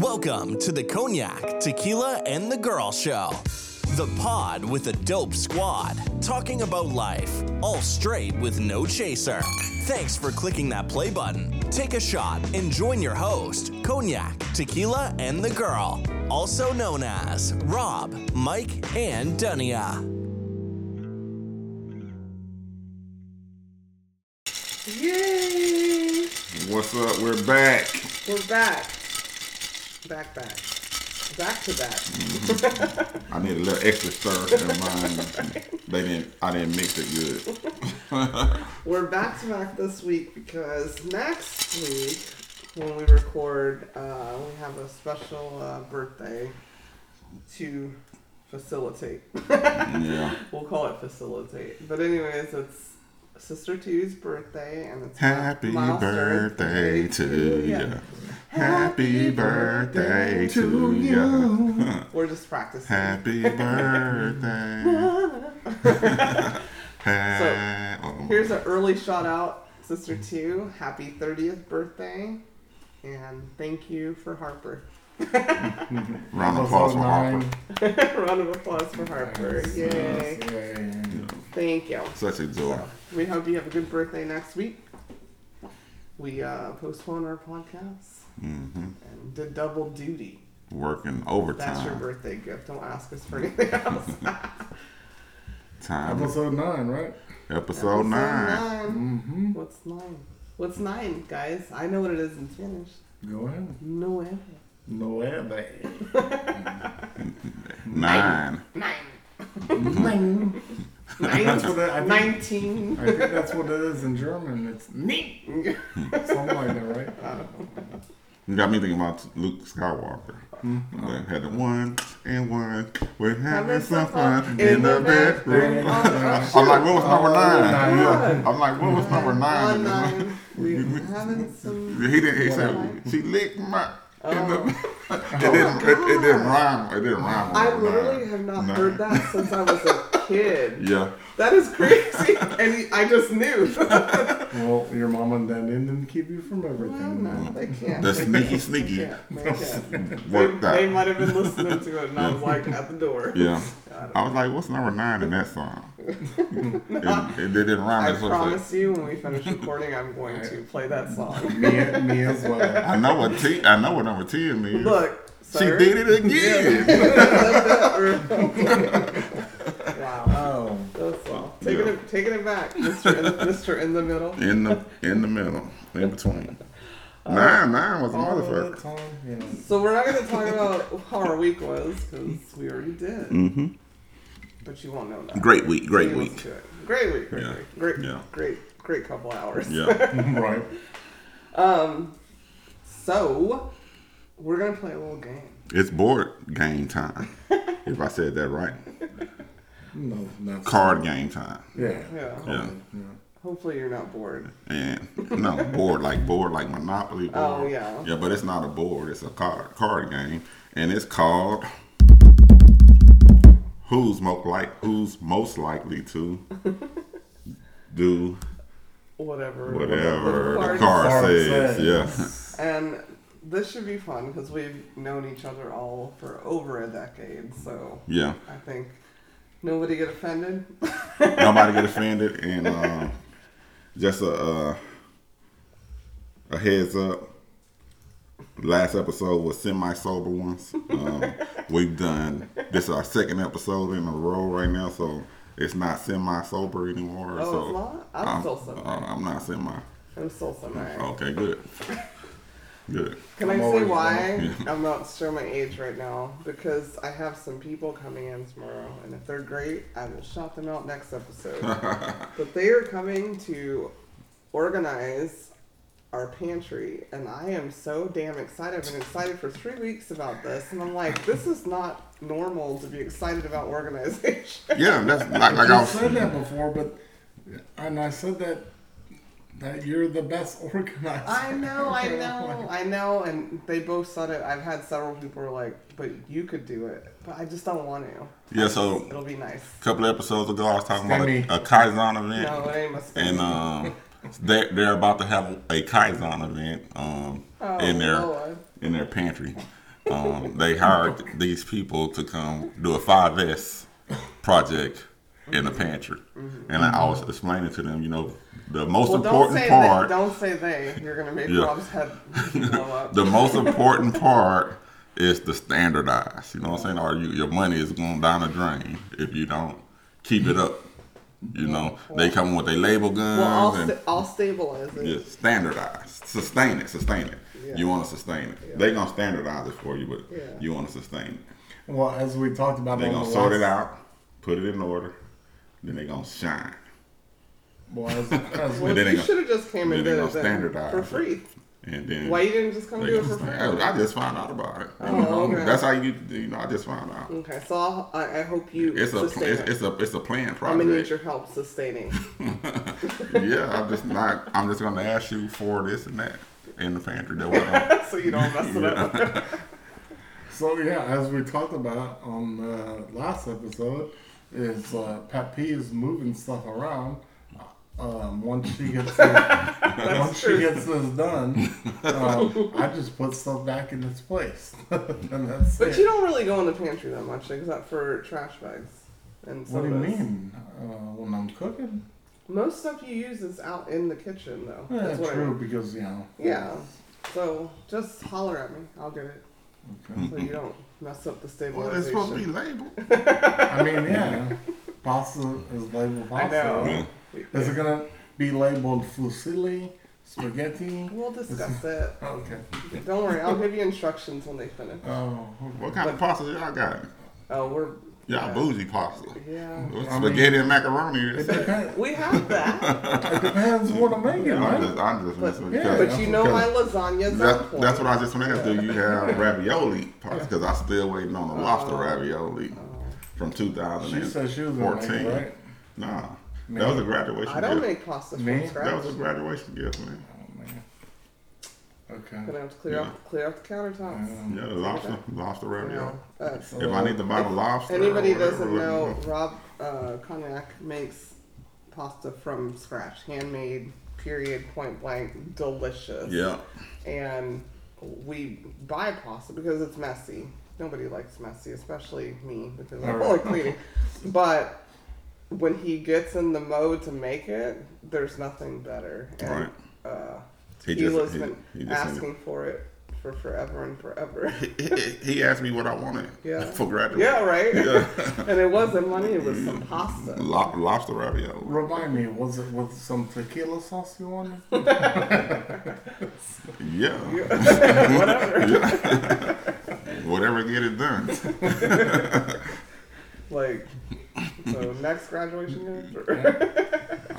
Welcome to the Cognac, Tequila, and the Girl Show. The pod with a dope squad, talking about life, all straight with no chaser. Thanks for clicking that play button. Take a shot and join your host, Cognac, Tequila, and the Girl, also known as Rob, Mike, and Dunia. Yay! What's up? We're back. We're back. Back, back. Back to back. I need a little extra stir in mine. They didn't. I didn't mix it good. We're back to back this week because next week, when we record, uh, we have a special uh, birthday to facilitate. yeah. we'll call it facilitate. But, anyways, it's Sister Two's birthday, and it's Happy Miles' birthday to you. Happy birthday to you. We're just practicing. Happy birthday. Ha- oh, Here's an early shout out, Sister Two. Happy 30th birthday. And thank you for Harper. round of applause for Harper. Round of applause for Harper. Yay. Thank you. Such a joy. We hope you have a good birthday next week. We uh, postponed our podcast hmm and did double duty. Working overtime. That's your birthday gift. Don't ask us for anything else. Time. Episode nine, right? Episode nine. nine. Mm-hmm. What's nine? What's nine, guys? I know what it is in Spanish. Go ahead. No way. No way. Nine. Nine. Nine. That's what I, I, think, 19. I think that's what it is in German. It's neat. Something like that, right? You got me thinking about Luke Skywalker. Mm-hmm. They had the one and one. We're having Having some some fun fun in the bedroom. I'm like, what was number nine? nine. I'm like, what was number nine? nine. We having some. He didn't. He said she licked my. In the, it didn't. It, it didn't rhyme. It didn't rhyme. I literally nine. have not Nine. heard that since I was a kid. Yeah. That is crazy. and he- I just knew. Well, your mom and dad didn't keep you from well, everything. no, they can't. The sneaky, sneaky can't. They can't. worked They out. might have been listening to it, and I was like at the door. Yeah. I was like, what's number nine in that song? it, it didn't rhyme. I That's what I said. promise you, when we finish recording, I'm going to play that song. Me, me as well. I know what T. I know what number ten means. Look, she did it again. wow. Oh, That's all. Taking it, back, Mister, in, Mister in the middle. in the in the middle, in between. Uh, Nine, nine was a motherfucker. time, yeah. So we're not going to talk about how our week was because we already did. Mm-hmm. But you won't know that. Great week, great week. listen to it. Great week. Great Yeah. week. Great. Yeah. Great. Great couple hours. Yeah. right. Um. So we're gonna play a little game. It's board game time. if I said that right. No, that's Card game time. Yeah. Yeah. Yeah. yeah. Hopefully you're not bored. And no, bored like board like Monopoly board. Oh, yeah. Yeah, but it's not a board, it's a card card game. And it's called Who's most like who's most likely to do Whatever. whatever the card card Card says. says. Yeah. And this should be fun because we've known each other all for over a decade. So Yeah. I think nobody get offended. Nobody get offended and uh, just a uh, a heads up. Last episode was semi sober ones. Um, we've done this is our second episode in a row right now, so it's not semi sober anymore. Oh, so it's not? I'm I'm, still semi. uh, I'm not semi. I'm still semi. Okay, good. Good. Can I'm I say why wrong. I'm not sure my age right now? Because I have some people coming in tomorrow, and if they're great, I will shout them out next episode. but they are coming to organize our pantry, and I am so damn excited. I've been excited for three weeks about this, and I'm like, this is not normal to be excited about organization. Yeah, that's like, like I I was. said that before, but and I said that that you're the best organizer. I know, I know, I know, and they both said it. I've had several people are like, "But you could do it," but I just don't want to. Yeah, so It'll be nice. a couple episodes ago, I was talking about a, Stimmy. a Kaizen event. No, it ain't my spin. and um, they're they're about to have a Kaizen event um Oh, in their Lord. in their pantry. um, they hired these people to come do a 5S project in the pantry. Mm-hmm. And I mm-hmm. was explaining to them, you know, the most Well, don't important part. they. Don't say they. You're gonna make Yeah. Rob's head blow up. the most important part is the standardize. You know what I'm saying? Or you, your money is going down the drain if you don't keep it up. You know, they come with their label guns well, I'll, and sta- I'll stabilize it. yeah, standardize, sustain it, sustain it. Yeah. You want to sustain it. They're gonna standardize it for you, but Yeah. you want to sustain it. Well, as we talked about, They're gonna sort it out, put it in order, then they're gonna shine. Well, as, as Well, they you should have just came then and they did gonna it standardize for free. And then Why you didn't just come they do it for free? sustain- I, I just found out about it. Oh, you know? okay. That's how you you know. I just found out. Okay, so I'll, I, I hope you It's a sustain it's, it. it's a it's a planned I'm gonna need your help sustaining. yeah, I'm just not. I'm just gonna ask you for this and that in the pantry. That we're so you don't mess it up. So yeah, as we talked about on the last episode, is uh, Pat P is moving stuff around. Um, once she gets this, once she gets this done, um, I just put stuff back in its place, and that's But it. you don't really go in the pantry that much, except for trash bags and what do you sodas. mean? Uh, when I'm cooking? Most stuff you use is out in the kitchen, though. Yeah, That's what I true. mean. Because you know. Yeah. So just holler at me. I'll get it. Okay. So you don't mess up the well, it's supposed to be labeled. I mean, yeah, pasta is labeled I pasta. know. Is it gonna be labeled fusilli, spaghetti? We'll discuss it. Okay. Don't worry. I'll give you instructions when they finish. Oh, What kind of pasta y'all got? Oh, we're Y'all yeah. bougie pasta. Yeah. What's I mean- spaghetti and macaroni. it. We have that. It depends what I'm making, I'm right? just, I'm just But, messing with yeah, you. but you know my Because lasagna's on That, point. that's what I just want to ask. Do you have ravioli pasta? Because I'm still waiting on the oh. lobster ravioli from She 2014. said she was gonna make it, right? Nah, that was a graduation I don't gift. make pasta from scratch. That was a graduation gift. Oh man. Okay. Gonna have to clear Yeah. out clear out the countertops. Um, Yeah, the lobster, lobster You ravioli. know, that's- If I need to buy the lobster, Anybody whatever, doesn't let me know, Rob uh, Cognac makes pasta from scratch, handmade, period, point blank, delicious. Yeah, And we buy pasta because it's messy. Nobody likes messy, especially me because I don't Alright. like cleaning. But when he gets in the mode to make it, there's nothing better. And, Right. Uh, He Tila's just- he- been he just asking for it for forever and forever. he, he- he asked me what I wanted Yeah. for graduation. yeah, right. Yeah. and it wasn't money; it was some mm. pasta. Lo- lobster ravioli. Remind me, was it with some tequila sauce you wanted? Yeah. Whatever. Whatever get it done. Like, so next graduation gift.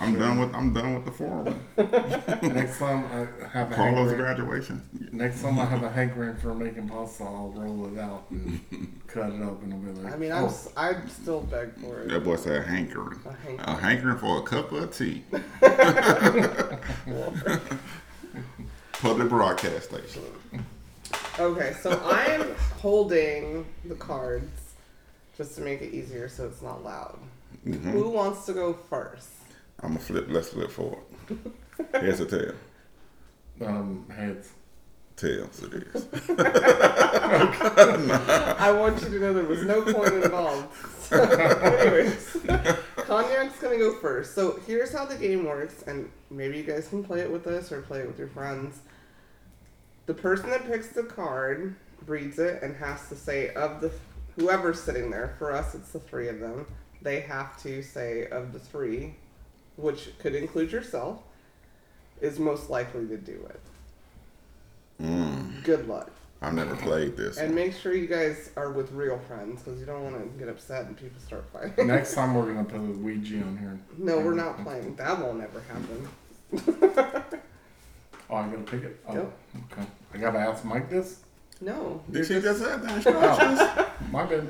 Or- I'm done with I'm done with the forum. Next time I have a Carlos hankering, graduation. next time I have a hankering for making pasta, I'll roll it out and cut it up and I'll be like, I mean, I'm oh, s- I'd still beg for it. That boy said hankering. A hankering. A hankering for a cup of tea. Public broadcast station. Okay, so I'm holding the cards just to make it easier, so it's not loud. Mm-hmm. Who wants to go first? I'm gonna flip. Let's flip forward. Here's a tail. um, heads. Tails it is. I want you to know there was no point involved. So, anyways, Cognac's gonna go first. So here's how the game works, and maybe you guys can play it with us or play it with your friends. The person that picks the card reads it and has to say of the whoever's sitting there. For us, it's the three of them. They have to say of the three, which could include yourself, is most likely to do it. Mm, Good luck. I've never played this. And make sure you guys are with real friends because you don't want to get upset and people start fighting. Next time we're gonna put a Ouija on here. no, we're not playing. That won't ever happen. Oh, I gotta pick it. Oh, Yep. okay. I gotta ask Mike this. No. Did she you're just have the instructions? My bad.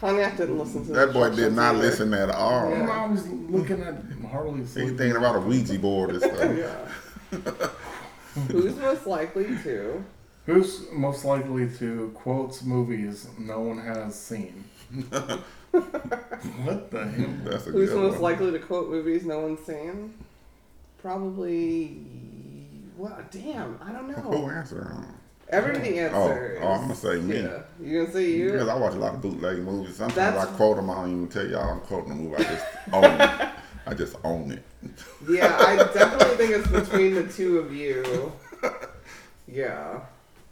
Cognac didn't listen to the That boy did instructions not either. listen at all. Yeah. I was looking at Harley. He's thinking about a Ouija board and stuff. Who's most likely to? Who's most likely to quotes movies no one has seen? what the hell? That's a Who's good most one. likely to quote movies no one's seen? Probably. What? Damn, I don't know. Who know. Answered? um, Everybody answers. oh, I'm gonna say me. Yeah. You gonna say you? Because I watch a lot of bootleg movies. Sometimes That's- I quote them. I don't even tell y'all I'm quoting the movie. I just own it. I just own it. Yeah, I definitely think it's between the two of you. Yeah.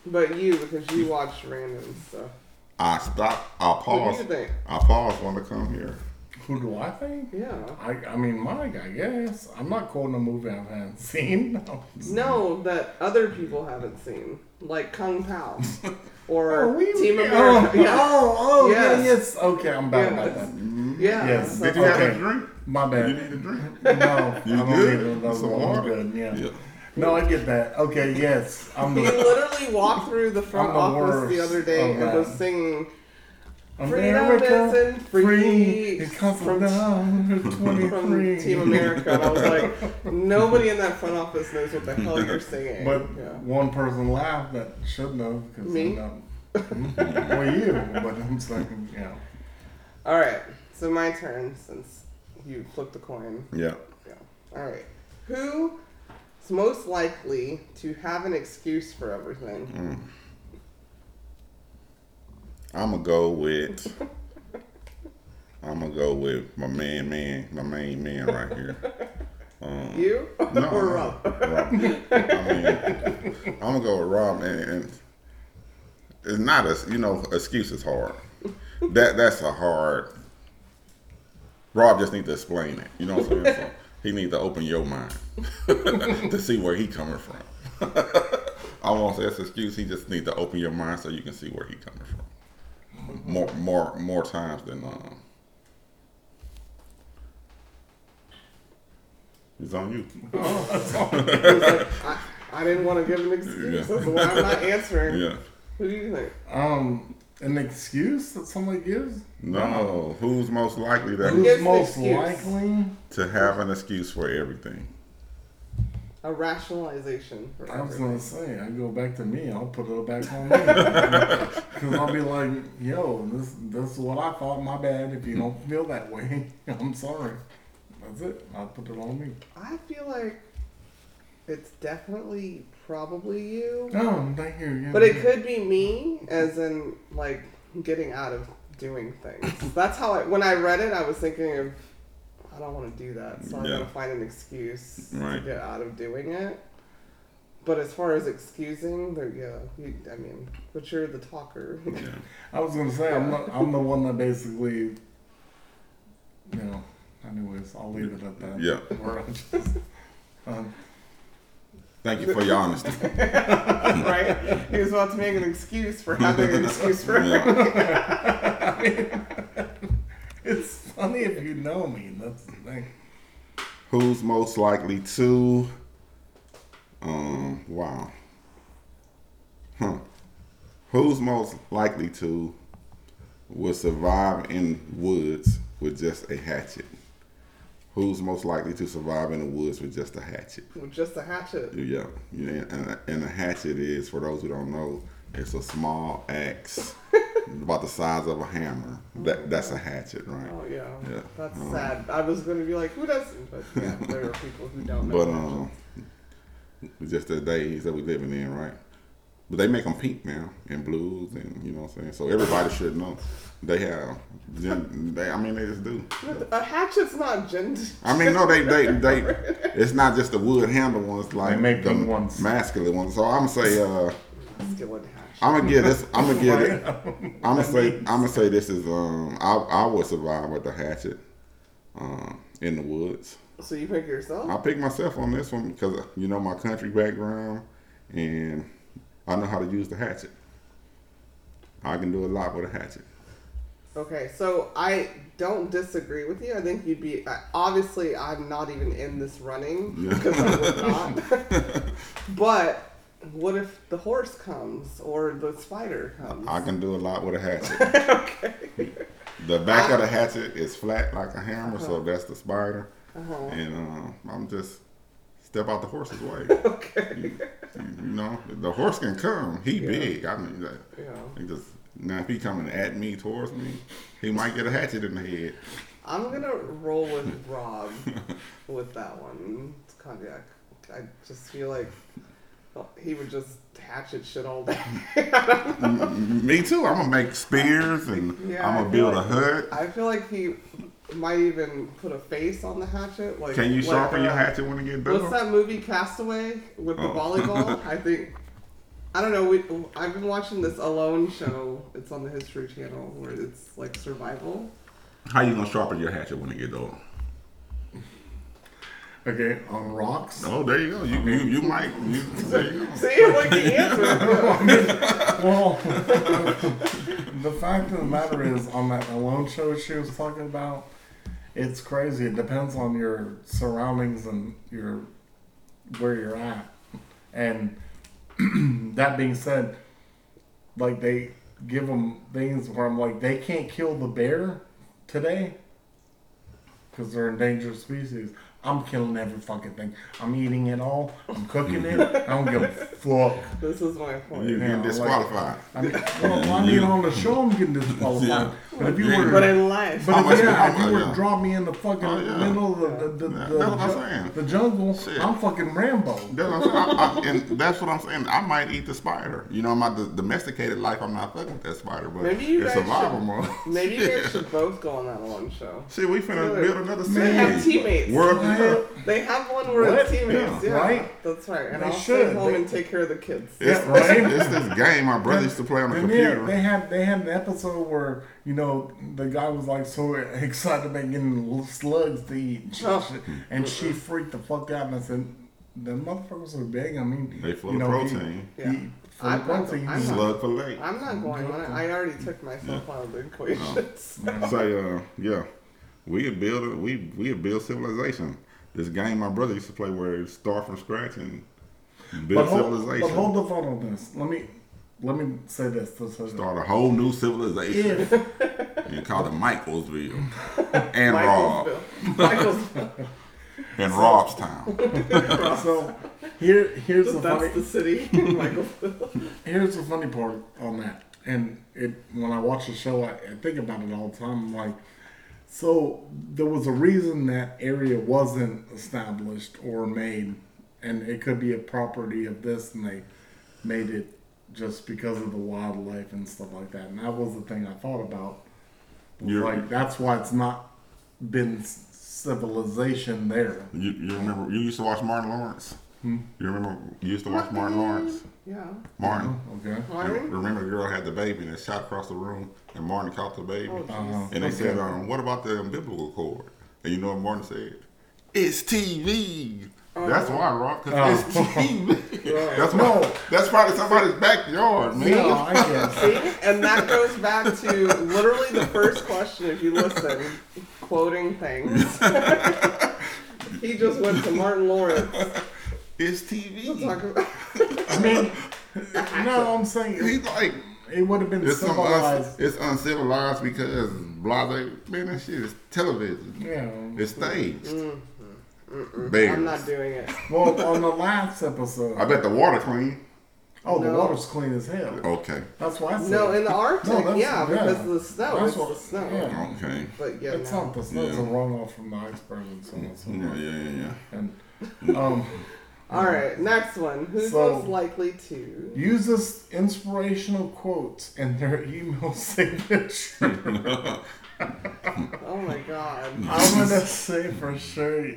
But you, because you watch random stuff. I stop. I What do pause. you think? I pause when to come here. Who do I think? Yeah. I, I mean, Mike, I guess. I'm not quoting a movie I haven't seen. No, that other people haven't seen. Like Kung Pow. Or Oh, we- Team oh, America. Oh, oh, yeah. Oh, oh, Yes. yeah, yes. Okay, I'm back Yes. about that. Mm-hmm. Yeah. Yes. Did you that's- have a drink? My bad. You need a drink? No, You I don't good? need another Some one. I'm water? good. Yeah. Yeah. No, I get that. Okay, yes. I'm He the. literally walked through the front the office the other day and was that. Singing Freedom isn't free It comes from- from down from 23. Team America. And I was like, nobody in that front office knows what the hell you're singing. But yeah. one person laughed that shouldn't have. Cause Me? Not, well, you. But I'm saying, yeah. All right. So my turn since you flipped the coin. Yeah. Yeah. All right. Who is most likely to have an excuse for everything? Mm. I'm gonna go with. I'm gonna go with my man, man, my main man right here. Um, You no, Rob? Rob. I mean, I'm gonna go with Rob, and, and it's not a you know excuse is hard. That that's a hard. Rob just need to explain it. You know what I'm saying? So he need to open your mind to see where he coming from. I won't say it's an excuse. He just need to open your mind so you can see where he coming from. More more more times than um. It's on you. He was like, I, I didn't want to give an excuse. Yeah. That's why I'm not answering. Yeah. Who do you think? Um, an excuse that somebody gives? No. Who's most likely Who to, Who's gives an most likely? to have an excuse for everything? A rationalization for I was gonna say, I go back to me. I'll put it back on me because I'll be like, "Yo, this this is what I thought. My bad. If you don't feel that way, I'm sorry." That's it. I'll put it on me. I feel like it's definitely probably you. No, thank you. Yeah, But it yeah. could be me, as in like getting out of doing things. That's how I. When I read it, I was thinking of, I don't want to do that, so I'm Yeah. gonna find an excuse to get out of doing it. But as far as excusing, there, yeah, you, I mean, but you're the talker. Yeah. I was gonna say I'm not, I'm the one that basically, you know. Anyways, I'll leave it at that. Yeah. Where I just, um, Thank you for your honesty. right? He was about to make an excuse for having an excuse for Yeah. it's funny if you know me. That's the thing. Who's most likely to? Um. Wow. Huh. Who's most likely to will survive in woods with just a hatchet? Who's most likely to survive in the woods with just a hatchet? with just a hatchet. Yeah, yeah, and a, and a hatchet is, for those who don't know, it's a small axe about the size of a hammer. That that's a hatchet, right? Oh yeah, Yeah. that's Um, sad. I was gonna be like, who doesn't? But yeah, there are people who don't know. But um, it's just the days that we living in, right? But they make them pink now and blues, and you know what I'm saying. So everybody should know. They have, they, I mean, they just do. a hatchet's not gender. I mean, no, they, they, they. It's not just the wood handle ones, like They make the pink ones. masculine ones. So I'm gonna say, uh, masculine hatchet. I'm gonna give this. I'm gonna give it. I'm gonna say. I'm gonna say this is. Um, I I would survive with the hatchet, um, in the woods. So you pick yourself? I pick myself on this one because you know my country background, and I know how to use the hatchet. I can do a lot with a hatchet. Okay, so I don't disagree with you. I think you'd be obviously. I'm not even in this running Yeah. because I would not. but what if the horse comes or the spider comes? I can do a lot with a hatchet. okay. The back of the hatchet is flat like a hammer, so uh-huh. that's the spider. Uh-huh. And um, I'm just step out the horse's way. Okay. You, you know, the horse can come. He Yeah. big. I mean, that, Yeah. he just now if he coming at me towards me, he might get a hatchet in the head. I'm gonna roll with Rob with that one. It's cognac. I just feel like he would just hatchet shit all day. Me too. I'm gonna make spears and Yeah, I'm gonna build a like- hut. I feel like he might even put a face on the hatchet. Like, Can you like, sharpen your uh, hatchet when it get What's that movie Castaway with the Oh. volleyball? I think. I don't know. We, I've been watching this Alone show. It's on the History Channel where it's like survival. How you gonna sharpen your hatchet when it get dull? Okay, on rocks. Oh, there you go. You you, you might. You, there you go. See, like the answer. Well, the fact of the matter is, on that alone show she was talking about, it's crazy. It depends on your surroundings and your where you're at. And that being said, like they give them things where I'm like, they can't kill the bear today because they're endangered species. I'm killing every fucking thing. I'm eating it all. I'm cooking it. I don't give a fuck. this is my point. You Yeah, getting like- disqualified. I mean, well, I mean, on the show, I'm getting disqualified. Yeah. But if you were, But in life, but if, yeah, if you were to drop me in the fucking Oh, yeah. middle of the, the, the, Yeah, the, that's what I'm the jungle, Shit. I'm fucking Rambo. That's what I'm saying. I, I, and that's what I'm saying. I might eat the spider. You know, my the domesticated life. I'm not fucking with that spider, but Maybe you it's guys survival should- mode. maybe you guys should both go on that one show. See, we finna Really? build another They have series. teammates. World Right. Cup. They have one where What? it's teammates. Yeah. Yeah, Right? That's right. And They I'll should. stay home They- and take care of the kids. It's, Yeah, right? it's, it's this game my brother used to play on the And yeah, computer. they had they had an episode where you know the guy was like so excited about getting slugs to eat, and, shit, Oh. and she freaked the fuck out. And I said, "The motherfuckers are big. I mean, They full you of know, he- protein. Yeah. He, I'm of not- protein. I'm not- Slug for. I'm not going on it. I already took myself out of the equation. Say, uh, yeah, we could build a, we we could build civilization. This game my brother used to play where you start from scratch and build But hold, civilization. but hold the thought on this. Let me let me say this. this, this. Start a whole new civilization If and call it Michaelsville and Rob Michaelsville. Michaelsville. and Robstown. so, here here's the That's funny the city. Michaelsville. here's the funny part on that. And it when I watch the show, I, I think about it all the time. I'm like, so there was a reason that area wasn't established or made, and it could be a property of this, and they made it just because of the wildlife and stuff like that. And that was the thing I thought about. Was You're- like that's why it's not been civilization there. You, you remember you used to watch Martin Lawrence? Hmm? You remember you used to watch Martin Lawrence? Yeah. Martin. Okay. Martin? Remember the girl had the baby and it shot across the room and Martin caught the baby. Oh. Uh-huh. And they said, um, what about the umbilical cord? And you know what Martin said? It's TV. Oh. That's why, Rock, because it's TV. that's why. No. That's probably somebody's backyard, man. No, I guess. See? And that goes back to literally the first question, if you listen, quoting things. he just went to Martin Lawrence It's to TV. talk about. I mean, no, I'm saying He's like, it would have been it's, civilized. un- it's uncivilized because blase, man, that shit is television. Yeah. It's staged. I'm not doing it. Well, on the last episode, I bet the water clean. oh, the water's clean as hell. Okay. That's why I said. No, in the Arctic, No, that's- yeah, because of the snow. That's it's what- the snow. yeah. Okay. But yeah, it's no. not the snow; it's a Yeah. runoff from the iceberg and so on and so Yeah, yeah, yeah, yeah. And um, All right, next one. Who's So- most likely to? use this inspirational quotes in their email signature. Oh my god. I'm gonna say for sure.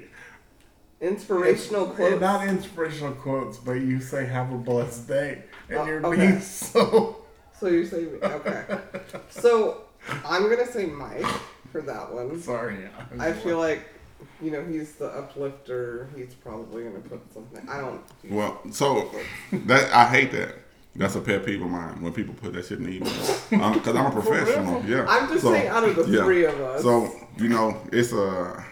Inspirational Eh, quotes. Not inspirational quotes, but you say "Have a blessed day," and Oh, you're okay. being so. So you say okay. So I'm gonna say Mike for that one. Sorry. I feel like, you know, he's the uplifter. He's probably gonna put something. I don't. Well, so that I hate that. That's a pet peeve of mine when people put that shit in the email. Because I'm a professional. Yeah. I'm just So, saying, out of the yeah. three of us. So you know, it's a.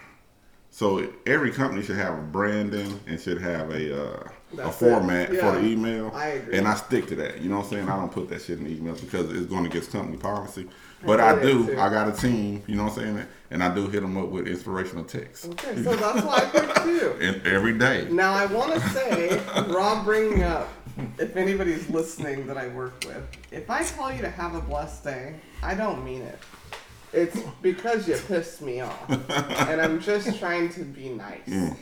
So every company should have a branding and should have a uh, a format Yeah. for the email. I agree. And I stick to that. You know what I'm saying? I don't put that shit in the emails because it's going against company policy. But I I, do do. too. I got a team. You know what I'm saying? And I do hit them up with inspirational texts okay, so that's why I picked two. and every day. Now I want to say, Rob, bringing up, if anybody's listening that I work with, if I tell you to have a blessed day, I don't mean it. It's because you pissed me off, and I'm just trying to be nice. Mm.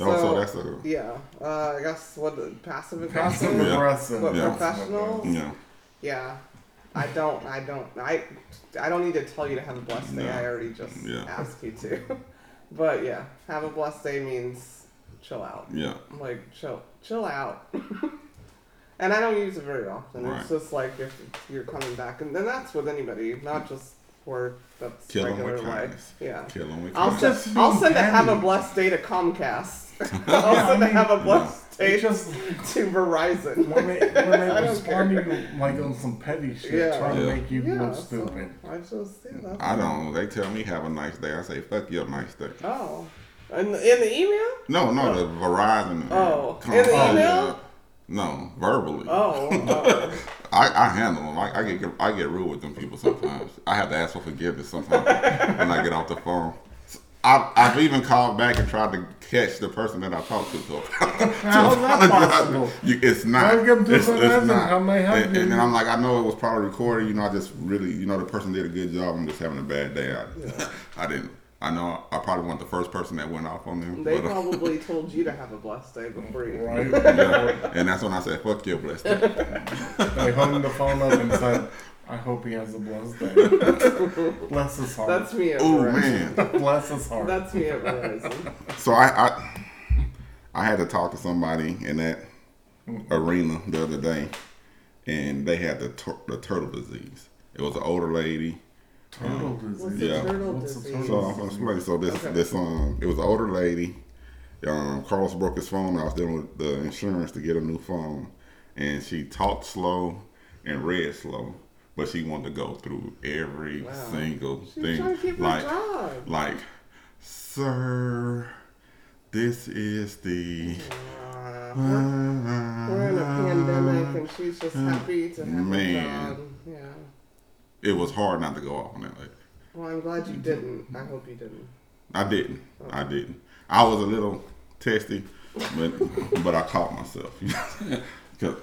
Oh, so that's a yeah. Uh, I guess what passive Passive aggressive. Yeah. aggressive. But Yeah. professional. yeah. Yeah. I don't. I don't. I. I don't need to tell you to have a blessed day. No. I already just Yeah. asked you to. but yeah, have a blessed day means chill out. Yeah. Like chill, chill out. and I don't use it very often. Right. It's just like if you're coming back, and then that's with anybody, not just work. That's Kill 'em regular with life. kindness. Yeah. Kill them with I'll send, Just I'll send a have a blessed day to Comcast. I'll send I a have a mean, blessed day It's just to Verizon. when they when they I respond to you like on some petty shit, Yeah. trying to make you yeah, look so stupid. I just yeah, that's I don't. They tell me have a nice day. I say fuck your nice day. Oh, in, in the email? No, no, the Verizon. Oh, com- in the oh, email? yeah. No, verbally. Oh, oh. I, I handle them. I, I get I get rude with them people sometimes. I have to ask for forgiveness sometimes when I get off the phone. I've, I've even called back and tried to catch the person that I talked to. to, to How is that possible? You, it's not. Welcome to it's, the it's not. How may I help and, you? and then I'm like, I know it was probably recorded. You know, I just really, you know, the person did a good job. I'm just having a bad day. I, I didn't. I know I probably wasn't the first person that went off on them. they but, uh, probably told you to have a blessed day before you. Right? yeah. And that's when I said, "Fuck your blessed." day." They hung the phone up and said, "I hope he has a blessed day. Bless his heart. That's me at Oh man. Bless his heart." That's me at Verizon. So I, I I had to talk to somebody in that arena the other day, and they had the tur- the turtle disease. It was an older lady. Turtle What's disease. the Yeah. turtle What's the disease? So I'm gonna. So this Okay. this um it was an older lady. Um, Carlos broke his phone. I was dealing with the insurance to get a new phone, and she talked slow and read slow, but she wanted to go through every Wow. single She's thing. trying to keep like job. like, sir, this is the. Uh, we're, we're in a pandemic, and she's just happy to have Man. a job. Yeah. It was hard not to go off on that lady. Well, I'm glad you didn't. I hope you didn't. I didn't. I didn't. I was a little testy, but but I caught myself. Because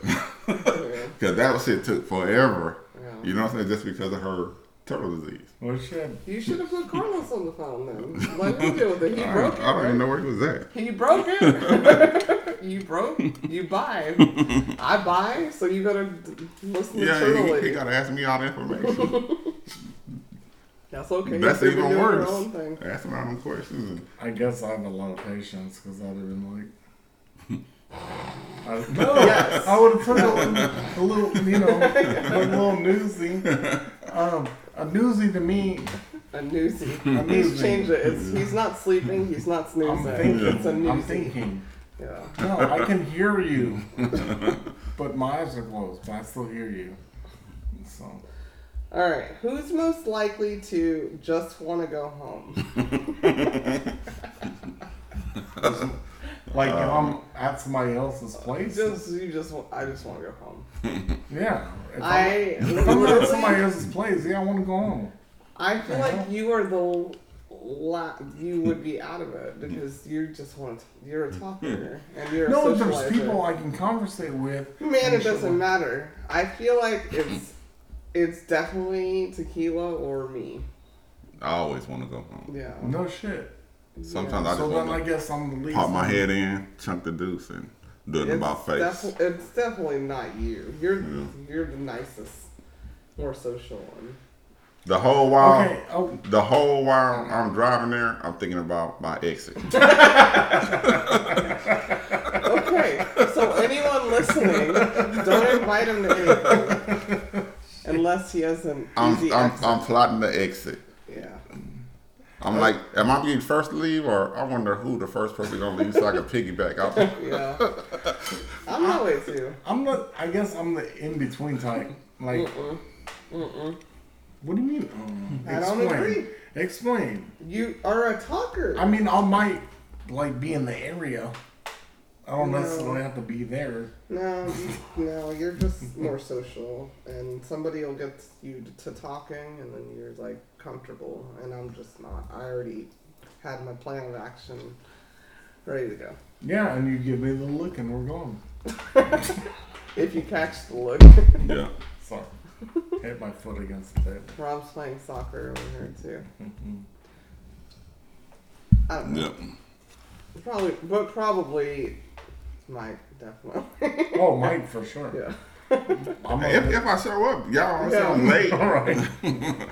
Yeah. that was shit took forever. Yeah. You know what I'm saying? Just because of her turtle disease. Well, shit. You should have put Carlos on the phone then. Let him deal with it. He I, broke it. I don't right? even know where he was at. He broke it. you broke. You buy. I buy. So you gotta d- listen to Yeah, he, he got to ask me all the information. That's okay. That's even worse. own thing. Asking all them questions. I guess I have a lot of patience because I'd have been like. I, no, Yes. I would have put a, a little, you know, a little newsy. Um, a newsy to me, A newsy. A He's changed it. It's, he's not sleeping. He's not I'm snoozing. thinking. It's a newsy. I'm thinking. Yeah. No, I can hear you, but my eyes are closed, but I still hear you. So, All right. Who's most likely to just want to go home? Like um, if I'm at somebody else's place, Just you just. wa- I just want to go home. yeah. If I I'm, if I'm at somebody else's place, yeah, I want to go home. I feel The like you are the la- you would be out of it because you just want you're a talker and you're No, a there's people I can conversate with. Man, it doesn't like- matter. I feel like it's it's definitely tequila or me. I always want to go home. Yeah. No shit. Sometimes I just So then I want to guess I'm the least. pop my head in, chunk the deuce, and do it It's, about face. defi- it's definitely not you. You're Yeah. you're the nicest, more social one. The whole while, Okay. Oh, the whole while I'm driving there, I'm thinking about my exit. Okay, so anyone listening, don't invite him to anything unless he has an I'm, easy I'm, exit. I'm plotting the exit. Yeah. I'm like, am I being first to leave, or I wonder who the first person gonna leave so I can piggyback out? Yeah. I'm that way too. I'm the. I guess I'm the in between type. Like, Mm-mm. Mm-mm. what do you mean? Um, I don't explain. agree. Explain. You are a talker. I mean, I might like be in the area. I don't No. necessarily have to be there. no, you, no, you're just more social, and somebody will get you to talking, and then you're like comfortable, and I'm just not. I already had my plan of action ready to go. Yeah, and you give me the look, and we're gone. If you catch the look, Yeah. Sorry. Hit my foot against the table. Rob's playing soccer over here too. Mhm. I don't know. Yep. Probably, but probably Mike, definitely. Oh, Mike for sure. yeah. I'm If, if I show up, y'all Yeah. yeah. I'm late. all right.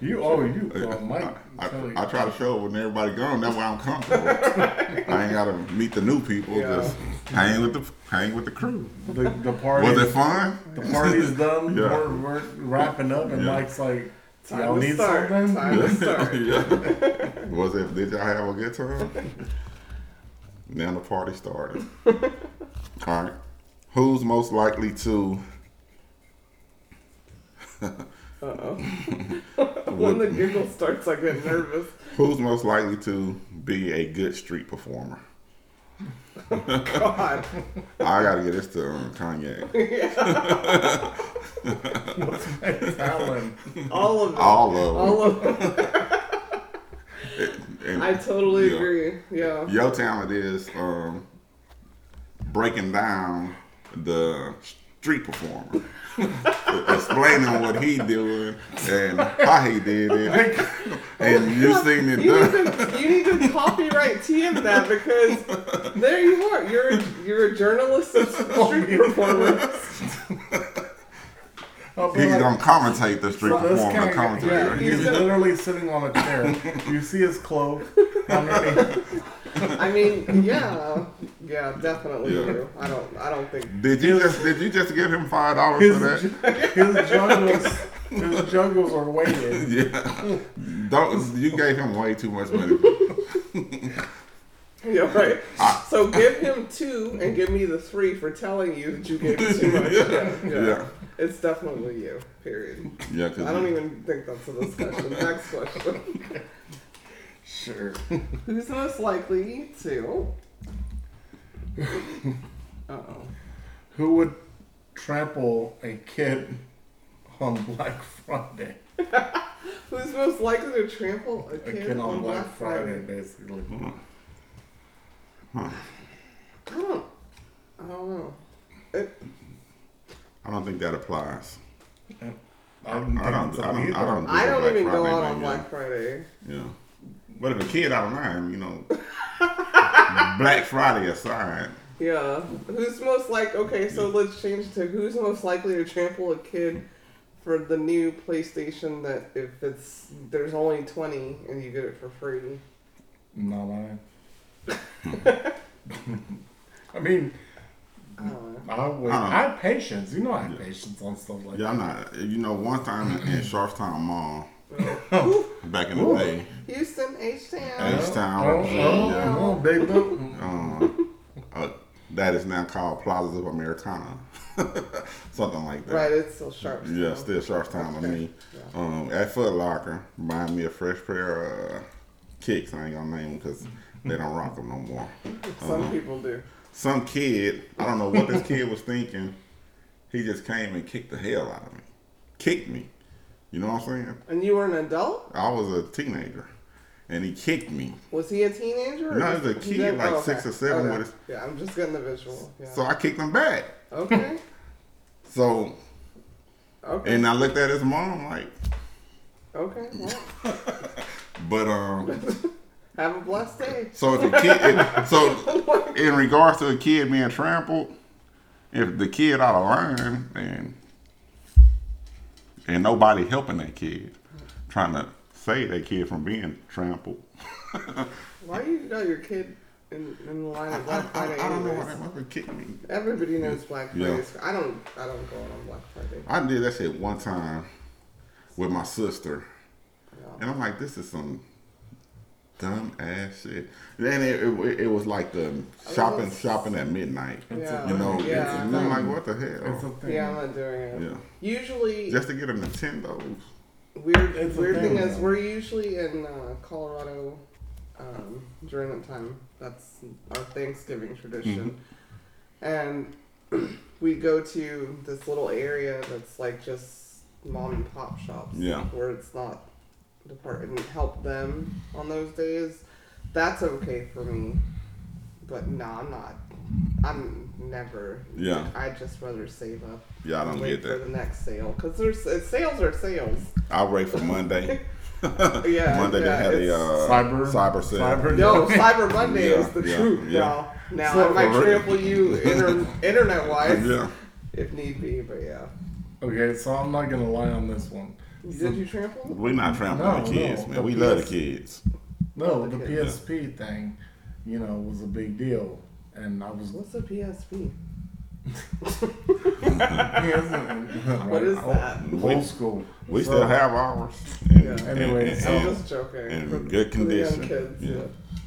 You oh you uh, Mike. I, tell you. I try to show up when everybody gone. That's way I'm comfortable. I ain't gotta meet the new people. Yeah. Just hang with the hang with the crew. the, the party. Was it fun? The party's done. Yeah. We're, we're wrapping up, and Yeah. Mike's like, Time "Y'all to need start. something?" Time to start. yeah. Was it? Did y'all have a good time? Now the party started. All right. Who's most likely to? Uh oh. when the giggle starts, I get nervous. Who's most likely to be a good street performer? God. I gotta get this to um, Kanye. Alan. All of it. All of them. All of it. And I totally Yeah. agree. Yeah. Your talent is um, breaking down the street performer, explaining what he doing and how he did it, and you seen it You done. need, to, you need to copyright TM that because there you are. You're you're a journalist of street performers. I'll be He's like, gonna commentate the street So this performer, guy- commentate. yeah, right? he's He's gonna- literally sitting on a chair. You see his clothes underneath. I mean, yeah, yeah, definitely Yeah. I don't, I don't think. Did you just did you just give him five dollars for that? his juggles, his jungles are weighted. Yeah. Don't you gave him way too much money. Yeah, right. So give him two and give me the three for telling you that you gave him too much. Yeah, yeah. Yeah. It's definitely you. Period. Yeah, cause I don't even think that's a discussion. Next question. Sure. Who's most likely to? Uh oh. Who would trample a kid on Black Friday? Who's most likely to trample a A kid, kid on Black Black Friday, basically. I don't. I don't know. It, I don't think that applies. I don't, I don't. I don't. I don't. Do I don't Black even go out on. Black Friday. Yeah. But if a kid I don't line, you know, Black Friday aside, Yeah. Who's most like? Okay, so let's change to who's most likely to trample a kid for the new PlayStation that if it's there's only twenty and you get it for free. Not I. I mean, I don't. I would. I have patience. You know, I have patience on stuff like yeah, I'm that. not. You know, one time in, in Sharpstown Mall, back in the Ooh. day, Houston H Town. H-Town, Oh, oh, yeah. oh, big look. um, uh, that is now called Plazas of Americana, something like that. Right, it's still sharp. Yeah, still Sharpstown to me. Um, at Foot Locker, buying me a fresh pair of uh, kicks. I ain't gonna name them because they don't rock them no more. Some people do. Some kid, I don't know what this kid was thinking. He just came and kicked the hell out of me. Kicked me. You know what I'm saying? And you were an adult? I was a teenager, and he kicked me. Was he a teenager? No, he was a kid, did- like oh, six okay. or seven Okay. with his- Yeah, I'm just getting the visual. Yeah. So I kicked him back. okay. So, Okay. and I looked at his mom like, Okay. Well, but um. have a blessed day. So if a kid, if- so in regards to a kid being trampled, if the kid out of line and and nobody helping that kid, trying to save that kid from being trampled, Why do you got your kid in, in the line of I, Black I, Friday? I don't know why that mother kicked me. Everybody knows Black Yeah. Friday. I don't. I don't go on Black Friday. I did that shit one time with my sister, Yeah. and I'm like, this is some dumb ass shit. Then it, it, it was like the shopping was- shopping at midnight. Yeah. You know, Yeah. and I'm like, what the It's a hell? thing. Yeah, I'm not doing it. Yeah, Usually, just to get a Nintendo. weird. It's a weird thing thing, is, we're usually in uh, Colorado um, during that time. That's our Thanksgiving tradition, and we go to this little area that's like just mom and pop shops. Yeah. where it's not the part and help them on those days. That's okay for me, but no, I'm not. I'm never. Yeah. I'd just rather save up. Yeah, I don't wait get for the next sale because there's uh, sales are sales. I'll wait for Monday. Yeah, Monday yeah, they had it's- the uh, Cyber- cyber sale. cyber- No, Cyber Monday Yeah, is the yeah, truth yeah. now. Now So I might for trample you inter- internet wise Yeah. if need be, but yeah. Okay, so I'm not gonna lie on this one. Did you trample? We not trampling No, the kids, no, man. the We love the kids. No, the the kids. PSP thing, you know, was a big deal, and I was. What's a PSP? what What is that? Old school. We So- still have ours. And, Yeah. and- Anyway, and- so- I'm just joking. in good for the young condition. kids, Yeah. yeah.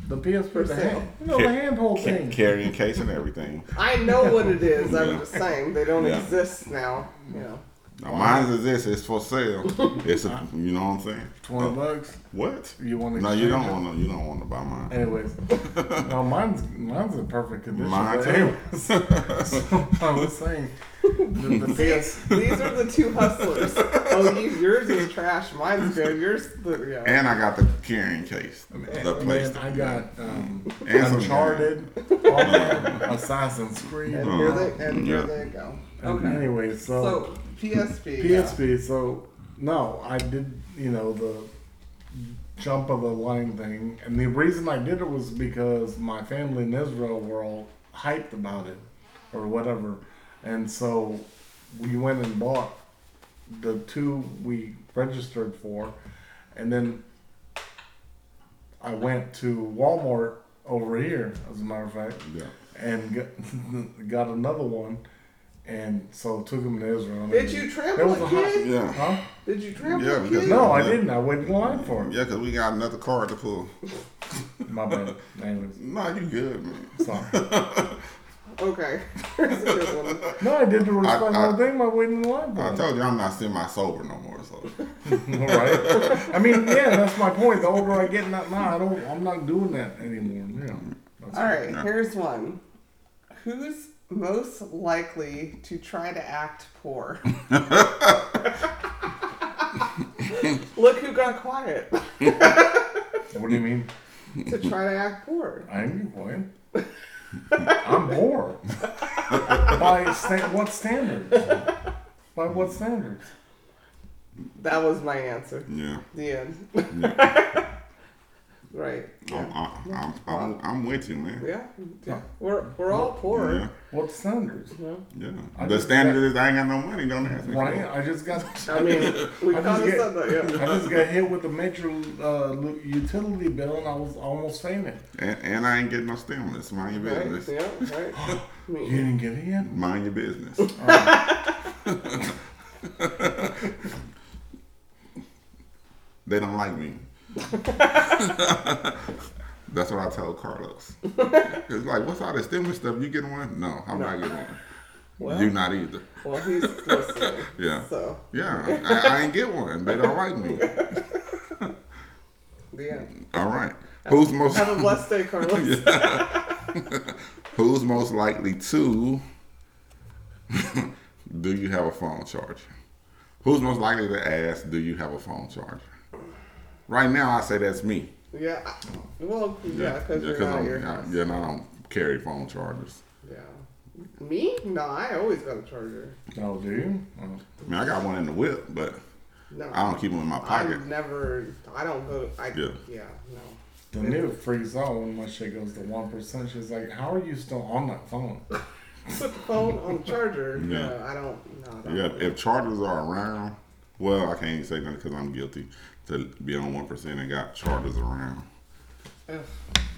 The PSP, For the hand, you know, the handhold ca- thing. carrying case and everything. I know what it is. Yeah. I'm just saying they don't Yeah. exist now. You know. Now, mine's is this. It's for sale. It's a, you know what I'm saying? Twenty Oh, bucks. What? You want to? No, you don't want to. You don't want to buy mine. Anyways, no, mine's mine's in perfect condition. Mine but too. anyways, so I was saying, the, the PS. These are the two hustlers. Oh, you, yours is trash. Mine's good. Yours, the, yeah. And I got the carrying case. The place. then I got um, And some Uncharted, all Assassin's Creed. and here they and yeah. here they go. And Okay. Anyway, so, So PSP. yeah. PSP. So no, I did. You know the jump of the line thing, and the reason I did it was because my family in Israel were all hyped about it, or whatever, and so we went and bought the two we registered for, and then I went to Walmart over here, as a matter of fact, Yeah. and got, got another one, and so took him to Israel. and Did you There trample was a a kid? Yeah. Huh? Did you trample Yeah, a because- No, I Yeah. didn't. I waited in line for him. Yeah, because we got another card to pull. My bad. Anyways, No, you good, man. sorry. Okay. Here's a good one. No, I did the responsible I- thing by waiting in line for I it. told you I'm not semi sober no more. So All right. I mean, yeah, that's my point. The older I get, not now, I don't. I'm not doing that anymore. Yeah. That's All right, Yeah. here's one. Who's most likely to try to act poor? Look who got quiet What do you mean? to try to act poor. I ain't going. I'm bored. By sta- what standards? By what standards? That was my answer. yeah, The end. Right. I'm, Yeah. I'm, I'm, I'm, I'm with you, man. Yeah. yeah. We're, we're all poor. Yeah, What standards? Yeah. yeah. The just- standard is I ain't got no money. Don't ask me. Right. I just got. I mean, we I kind just of get- said that, yeah. I just got hit with a major uh, utility bill and I was almost fainting. And, and I ain't getting no stimulus. Mind your business. Right? business. Yeah, right. You mean, didn't get it yet? Mind your business. they don't like me. That's what I tell Carlos. It's like, what's all this stimulus stuff? You getting one? No, I'm not getting one. Well- you not either. well, he's listening. Yeah. So, Yeah, I, I ain't get one. They don't like me. yeah. All right. Who's most Have a blessed day, Carlos. Who's most likely to do you have a phone charger? Who's most likely to ask, do you have a phone charger? Right now, I say that's me. Yeah. I- Well, yeah, because you're 'cause not I'm- your I- house. Yeah, and I don't carry phone chargers. Yeah. Me? No, I always got a charger. Oh, do you? Oh. I mean, I got one in the whip, but No. I don't keep them in my pocket. I've never. I don't go. I Yeah. yeah. No. The new freaks out when my shit goes to one percent. She's like, "How are you still on that phone?" Put the phone on the charger. Yeah. Yeah. I don't. No. I don't. Yeah, if chargers are around, well, I can't even say nothing because I'm guilty to be on one percent and got chargers around. Ugh.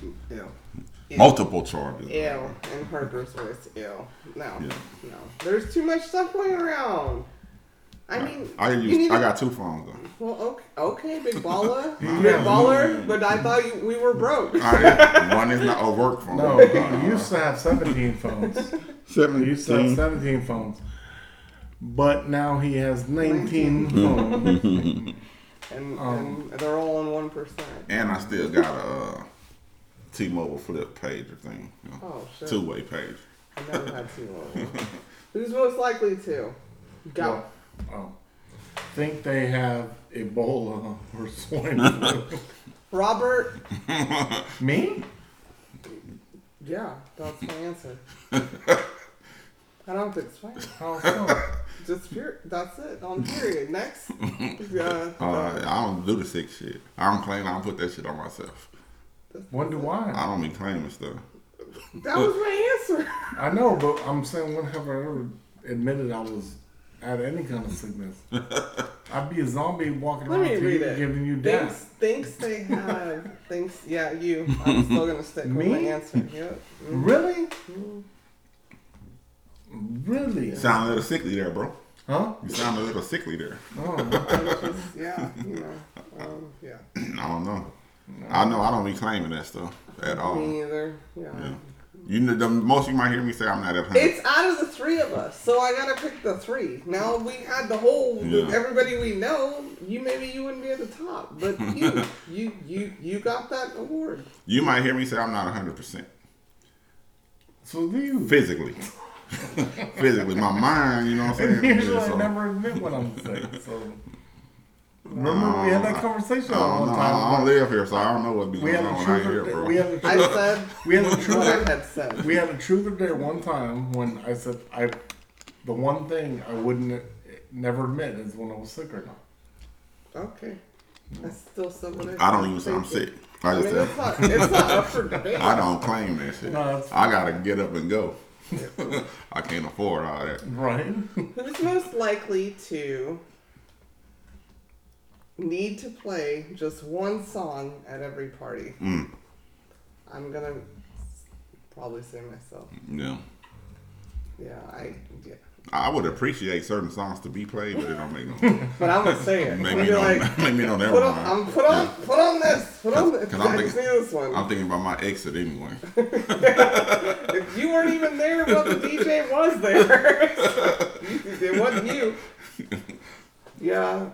Ew. Ew. Multiple chargers. Ew. In Harper's voice. Ew. No. Yeah. No. There's too much stuff going around. I mean, I you use. need I to- got two phones though. Well, okay, okay, big baller, Yeah. big baller. But I thought you, we were broke. All right, one is not a work phone. No, he used to have seventeen phones. He used to have Seventeen. seventeen phones, but now he has nineteen phones. and, Um, and they're all on one percent. And I still got a uh, T-Mobile flip pager thing, you know, Oh shit! two-way page. I never had T-Mobile. Who's most likely to? Go. Oh, think they have Ebola or swine flu. Robert. Me? Yeah, that's my answer. I don't have to explain. How so? Just period. That's it. On period. Next. Yeah. Uh, I don't do the sick shit. I don't claim I don't put that shit on myself. when do I? I don't be claiming stuff. that was my answer. I know, but I'm saying when have I ever admitted I was at any kind of sickness? I'd be a zombie walking Let around me to read you, it. giving you Thinks, death. thinks they have. thinks. Yeah, you. I'm still gonna stick Me? with my answer. Yep. Mhm. Really? Really? Sound a little sickly there, bro. Huh? You sound a little sickly there. Oh, yeah. You know. Um, yeah. I don't know. I know I don't be claiming that stuff at all. Me either. Yeah. Yeah. You know, the most you might hear me say I'm not at hundred. It's out of the three of us, so I gotta pick the three. Now we had the whole Yeah. everybody we know. You maybe you wouldn't be at the top, but you you you you got that award. You might hear me say I'm not hundred percent so do you? physically. physically, my mind, you know what I'm saying. Usually Yeah, I never admit when I'm sick. So remember we had that conversation I don't one know. time. I don't live here, so I don't know what's we going on a I ain't here, bro. we had a I truth. I said we had a what I truth. had said. we had a truth or dare one time when I said I. The one thing I wouldn't never admit is when I was sick or not. Okay, I still something. I. I don't even say I'm sick. I I just mean, say it's not it's not up for debate. I don't claim that shit. No, I gotta get up and go. I can't afford all that. Right? Who's most likely to need to play just one song at every party? Mm. I'm gonna probably say myself. Yeah. Yeah, I yeah. I would appreciate certain songs to be played, but it don't make no. But I'm gonna say it. make me be like, make me don't ever put on. I'm um, put on, put on this, put on this. Cause I'm I just need thinking- this one. I'm thinking about my exit anyway. if you weren't even there, but the DJ was there. it wasn't you. Yeah,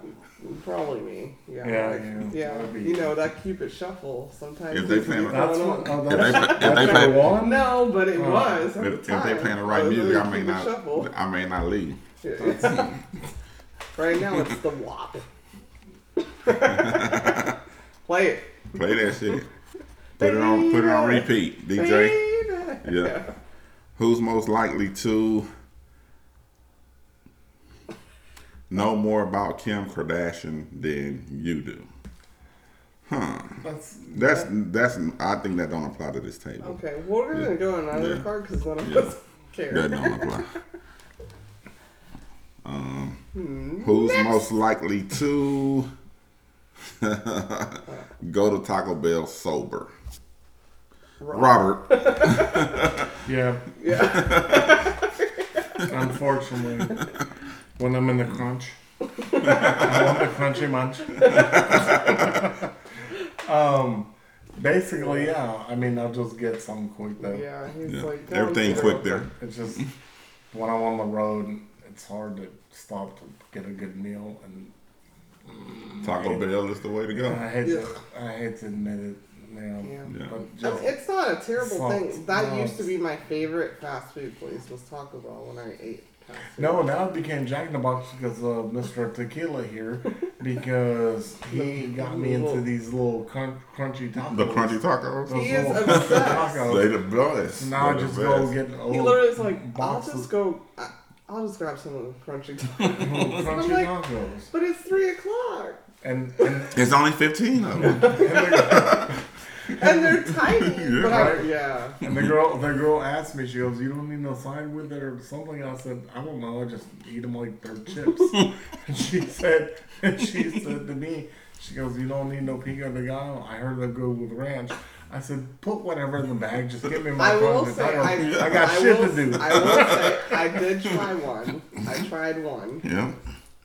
probably me. Yeah, Yeah, like, you. yeah. That'd be- You know that Cupid shuffle. Sometimes If they it's playing- going That's on. what. Oh, If they, that's, play- if that's they number play, one. No, but it Oh. was. At if, the if they time. playing the I right was music, doing I may Cupid not. Shuffle. I may not leave. It's, right now it's the WAP. Play it. Play that shit. Put it on. Put it on repeat, DJ. Baby. Yeah. Who's most likely to know more about Kim Kardashian than you do? Huh. That's That's that's. I think that don't apply to this table. Okay, we're gonna go on another Yeah. card because none of Yeah. us care. That don't apply. Um, Hmm. who's most likely to go to Taco Bell sober? Robert. yeah. Yeah. Unfortunately, when I'm in the crunch, I want the crunchy munch. um, basically, yeah. I mean, I'll just get something quick though. Yeah, he's Yeah. like "Don't Everything do quick there. It's just when I'm on the road, it's hard to stop to get a good meal, and Taco Bell is the way to go. I hate Yeah. to, I hate to admit it, you know, Yeah. Yeah. but just It's not a terrible Salt. thing. That No, used to be my favorite fast food place was Taco Bell when I ate fast food. No, now it became Jack in the Box because of Mr. Tequila here, because he got me into these little crunch, crunchy tacos. The crunchy tacos. Those He is little obsessed. tacos. They the best. So now I They the just go best. get He old literally is like, I'll boxes just go. I, I'll just grab some of the crunchy tacos. little crunchy like- tacos, but it's three o'clock, and and It's only fifteen of them. and they're tiny. Yeah. but I, Right. yeah. And the girl, the girl asked me, she goes, "You don't need no side with it or something." I said, "I don't know. I just eat them like they're chips." and she said, and she said to me, she goes, "You don't need no pico de gallo." I heard them go with ranch. I said, "Put whatever in the bag. Just give me my I will phone. say, I, I got I shit will, to do." I will say, I did try one. I tried one, Yeah,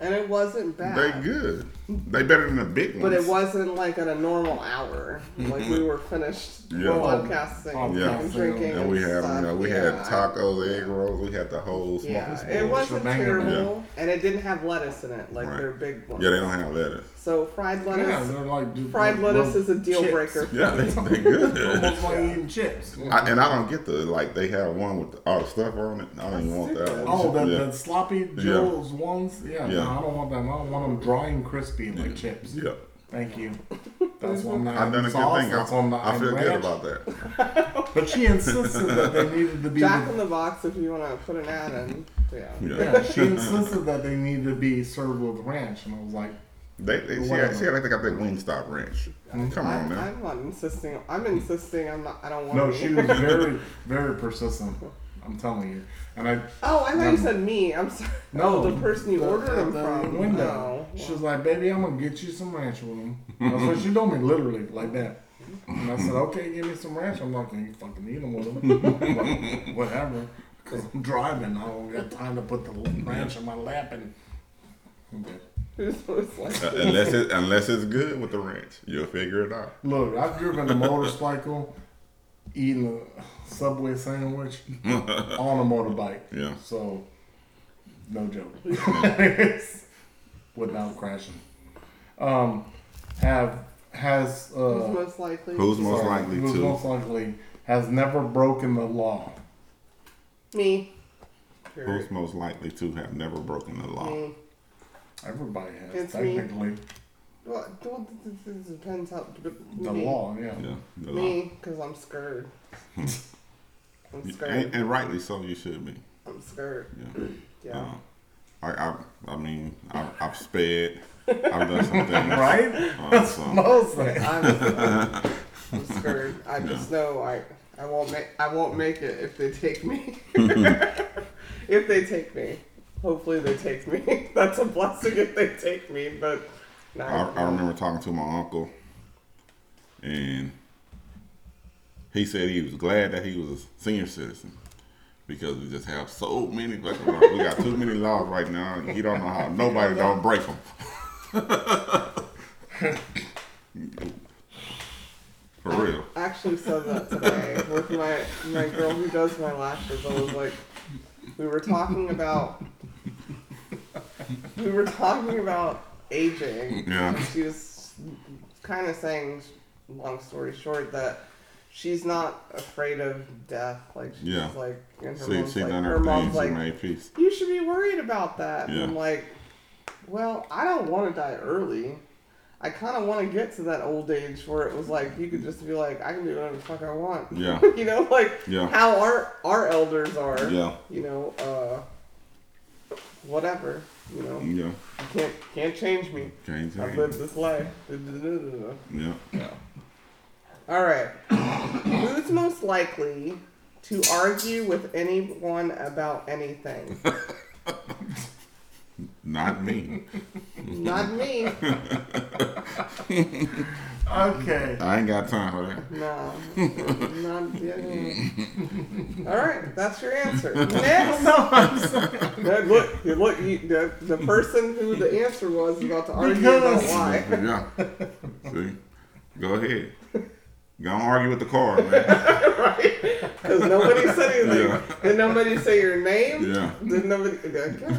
and it wasn't bad. they good. They better than the big ones. But it wasn't like at a normal hour. Like we were finished Yeah. podcasting Yeah. and drinking. And we had, stuff. you know, we yeah. had tacos, egg rolls. We had the whole smoky Yeah, smoke. it wasn't shebang. terrible, and it didn't have lettuce in it like Right. their big ones. Yeah, they don't have lettuce. So fried lettuce, Yeah, they're like just fried like lettuce is a deal chips. breaker. Yeah, they they good. Almost like eating chips. I, and I don't get the like they have one with all the stuff on it. I don't even want that That's one. Oh, the, yeah. the sloppy Joe's ones? Yeah, Yeah. no, I don't want them. I don't want them dry and crispy like chips. yeah. Thank you. That's why I'm not I've done a eating good sauce. thing. That's why I'm I, I feel eating good about that. But she insisted that they needed to be. Jack in the Box if you want to put an ad in. Yeah. Yeah. yeah, she insisted that they needed to be served with ranch, and I was like, They, they, she, Whatever. she like they got that Wingstop ranch. Come I, on, man. I'm not insisting. I'm insisting. I'm not. I don't want. no, any. she was very, very persistent. I'm telling you, and I Oh, I thought you said me. I'm sorry. no oh, the person you the- ordered them the from. window. Oh, She was like, "Baby, I'm gonna get you some ranch with them." That's what she told me, literally like that. And I said, "Okay, give me some ranch." I'm not gonna fucking eat them with them. But whatever, because I'm driving. I don't got time to put the ranch in my lap and. Okay. Uh, unless it unless it's good with the ranch, you'll figure it out. Look, I've driven a motorcycle, eating a Subway sandwich on a motorbike. Yeah. So, no joke. Without crashing. Um, have has Who's uh, most likely? Who's most sorry, likely who's to? most likely has never broken the law. me? Who's most likely to have never broken the law? Me. Everybody has It's me. technically Well, well, it- it- it depends how. but the me. law. Yeah. Yeah, the. Me, because I'm scared. I'm And, scared. and rightly so, you should be. I'm scared. Yeah. Yeah. Uh, I, I, I mean, I, I've sped. I've done some things. Right? Uh, so, Most things. I'm, I'm scared. I just know I I won't make I won't make it if they take me. if they take me, hopefully they take me. That's a blessing if they take me. But no, I, I remember talking to my uncle, and he said he was glad that he was a senior citizen because we just have so many. We got too many laws right now, and he don't know how nobody don't break them. For real. I actually said that today with my my girl who does my lashes. I was like, we were talking about we were talking about aging. Yeah. She was kind of saying, long story short, that she's not afraid of death. Like she's Yeah. like, and her See, mom's like, her mom's like, you should be worried about that. And I'm like, well, I don't want to die early. I kind of want to get to that old age where it was like you could just be like, I can do whatever the fuck I want. Yeah. you know, like Yeah. how our our elders are. Yeah. You know, uh, whatever. You know, Yeah. you can't can't change me. Can't I've lived this life. All Yeah. Right. Who's most likely to argue with anyone about anything? Not me. Not me. Okay. I ain't got time for that. No. Not yeah. All right, that's your answer. Next. No, look, you look. You, the, the person who the answer was is about to argue about Because- why. Yeah. See? Go ahead. Go and argue with the car, man. right? Because nobody said anything. Yeah. Did nobody say your name? Yeah. Did nobody? Okay.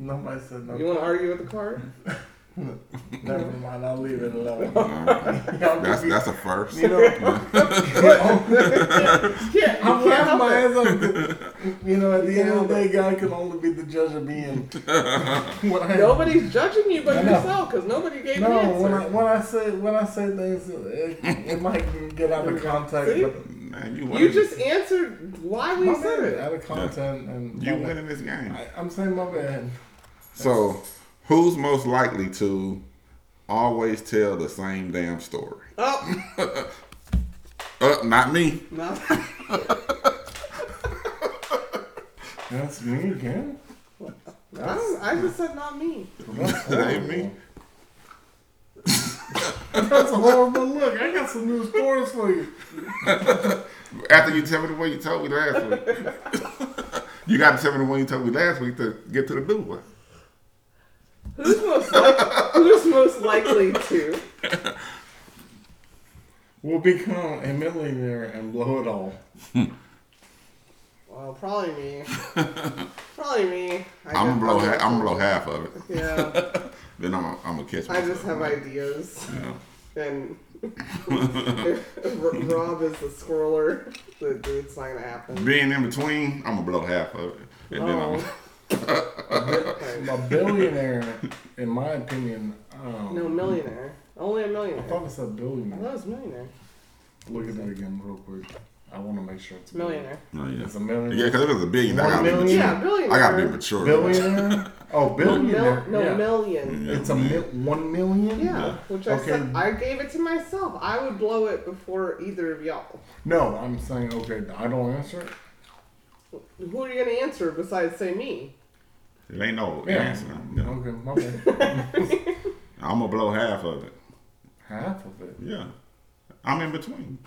Nobody said no. You want to argue with the car? Never mind. I'll leave it alone. That's that's a first. You know, Yeah, I'm can't laughing my ass off. You know, at the end of the day, God can only be the judge of me. And when I, Nobody's judging you but yourself because nobody gave no, an answer. when I when I say when I say things, it, it might get out of context. See? But Man, you you just answered why we my said bad, it. out of content, and you my bad. winning this game. I, I'm saying my bad. So, who's most likely to always tell the same damn story? Oh, Uh, not me. no. That's me again. I, I just said not me. That's ain't me. That's a horrible look. I got some new stories for you. After you tell me the way you told me last week. you got to tell me the way you told me last week to get to the new one. Who's most like, Who's most likely to? We'll become a millionaire and blow it all. Well, probably me. Probably me. I I'm gonna blow. I'm Ha- I'm gonna blow half of it. Yeah, Then I'm. Gonna, I'm gonna catch. I just have man. ideas, Yeah. and R- Rob is the scroller. That it's not gonna happen. Being in between, I'm gonna blow half of it, and then I'm. Oh. A billionaire, in my opinion, um, No millionaire. Only a I millionaire. thought it said I thought billionaire. it was millionaire. Look at that again real quick. I want to make sure it's a Millionaire. Oh, yeah. It's a million. Yeah, because it was a billion. I One gotta be million? mature. Yeah, billionaire. I gotta be mature. Billionaire? Oh, No, billionaire. mil- no yeah. million. Yeah. It's a mil- one million. Yeah, which I Okay. said I gave it to myself. I would blow it before either of y'all. No, I'm saying okay. I don't answer it. Who are you gonna answer besides say me? It ain't no Yeah. answer. Yeah. Okay, my bad. I'm gonna blow half of it. Half of it. Yeah. I'm in between.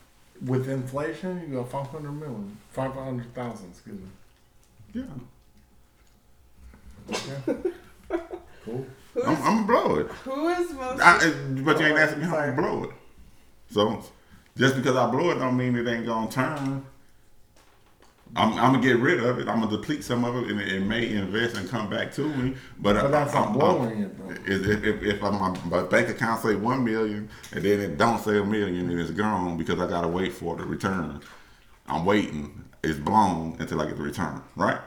With inflation, you got 500 million. 500,000, excuse me. Yeah. Yeah. cool. Who's I'm, I'm gonna blow it. who is most? I, but you ain't asking me how sorry. to blow it. So just because I blow it don't mean it ain't gonna turn. I'm, I'm gonna get rid of it. I'm gonna deplete some of it, and it, it may invest and come back to me. But, But that's I'm, not blowing it, though. If, if, if, if my, my bank account say one million and then it don't say a million and it's gone because I gotta wait for the return. I'm waiting. It's blown until I get the return. Right?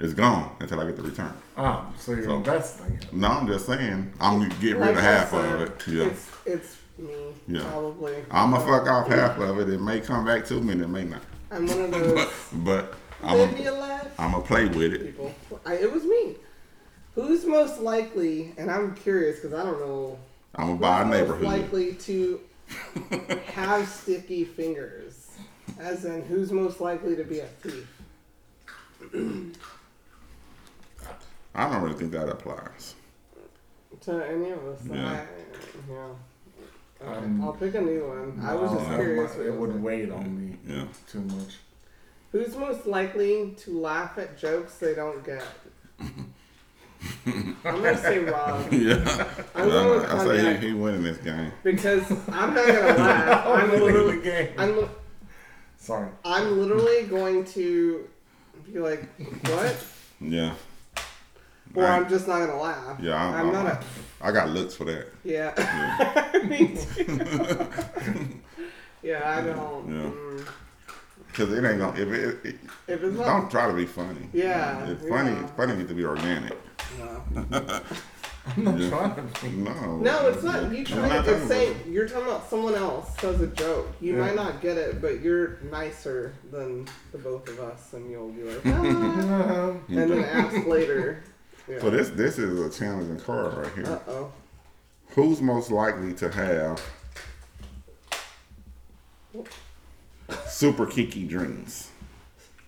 It's gone until I get the return. Ah, so you're So- investing it. No, I'm just saying I'm gonna get rid of I half said, of it. Yeah. It's it's me Yeah. probably. I'm gonna fuck off half of it. It may come back to me and it may not. I'm one of But those but I'm live me gonna alive I'm gonna play with it. people. I, it was me. Who's most likely? And I'm curious because I don't know. I'm gonna buy a who's most neighborhood. likely to have sticky fingers? As in, who's most likely to be a thief? I don't really think that applies. To any of us. Yeah. I, yeah. Okay, Um, I'll pick a new one. I was just curious. might- what It would it. weigh on me Yeah. too much. Who's most likely to laugh at jokes they don't get? I'm gonna say Rob Yeah. I'm going with I say Cognac. he, he winning this game. because I'm not gonna laugh. I'm literally, game. I'm, li- Sorry. I'm literally going to be like, what? Yeah. Or I- I'm just not gonna laugh. Yeah, I'm, I'm not a. I got looks for that. Yeah. Me too. yeah, I don't. Yeah. mm. Cause it ain't gonna. If it, it If it's not. don't try to be funny. Yeah, It's funny. yeah. Funny needs to be organic. No. I'm not Yeah. trying to be. No. No, it's not. You I'm try not to talking it's about- you're talking about someone else says a joke. You Yeah. might not get it, but you're nicer than the both of us, and you'll be like, ah, and then ask later. Yeah. So this this is a challenging card right here. Uh oh. Who's most likely to have super kinky dreams?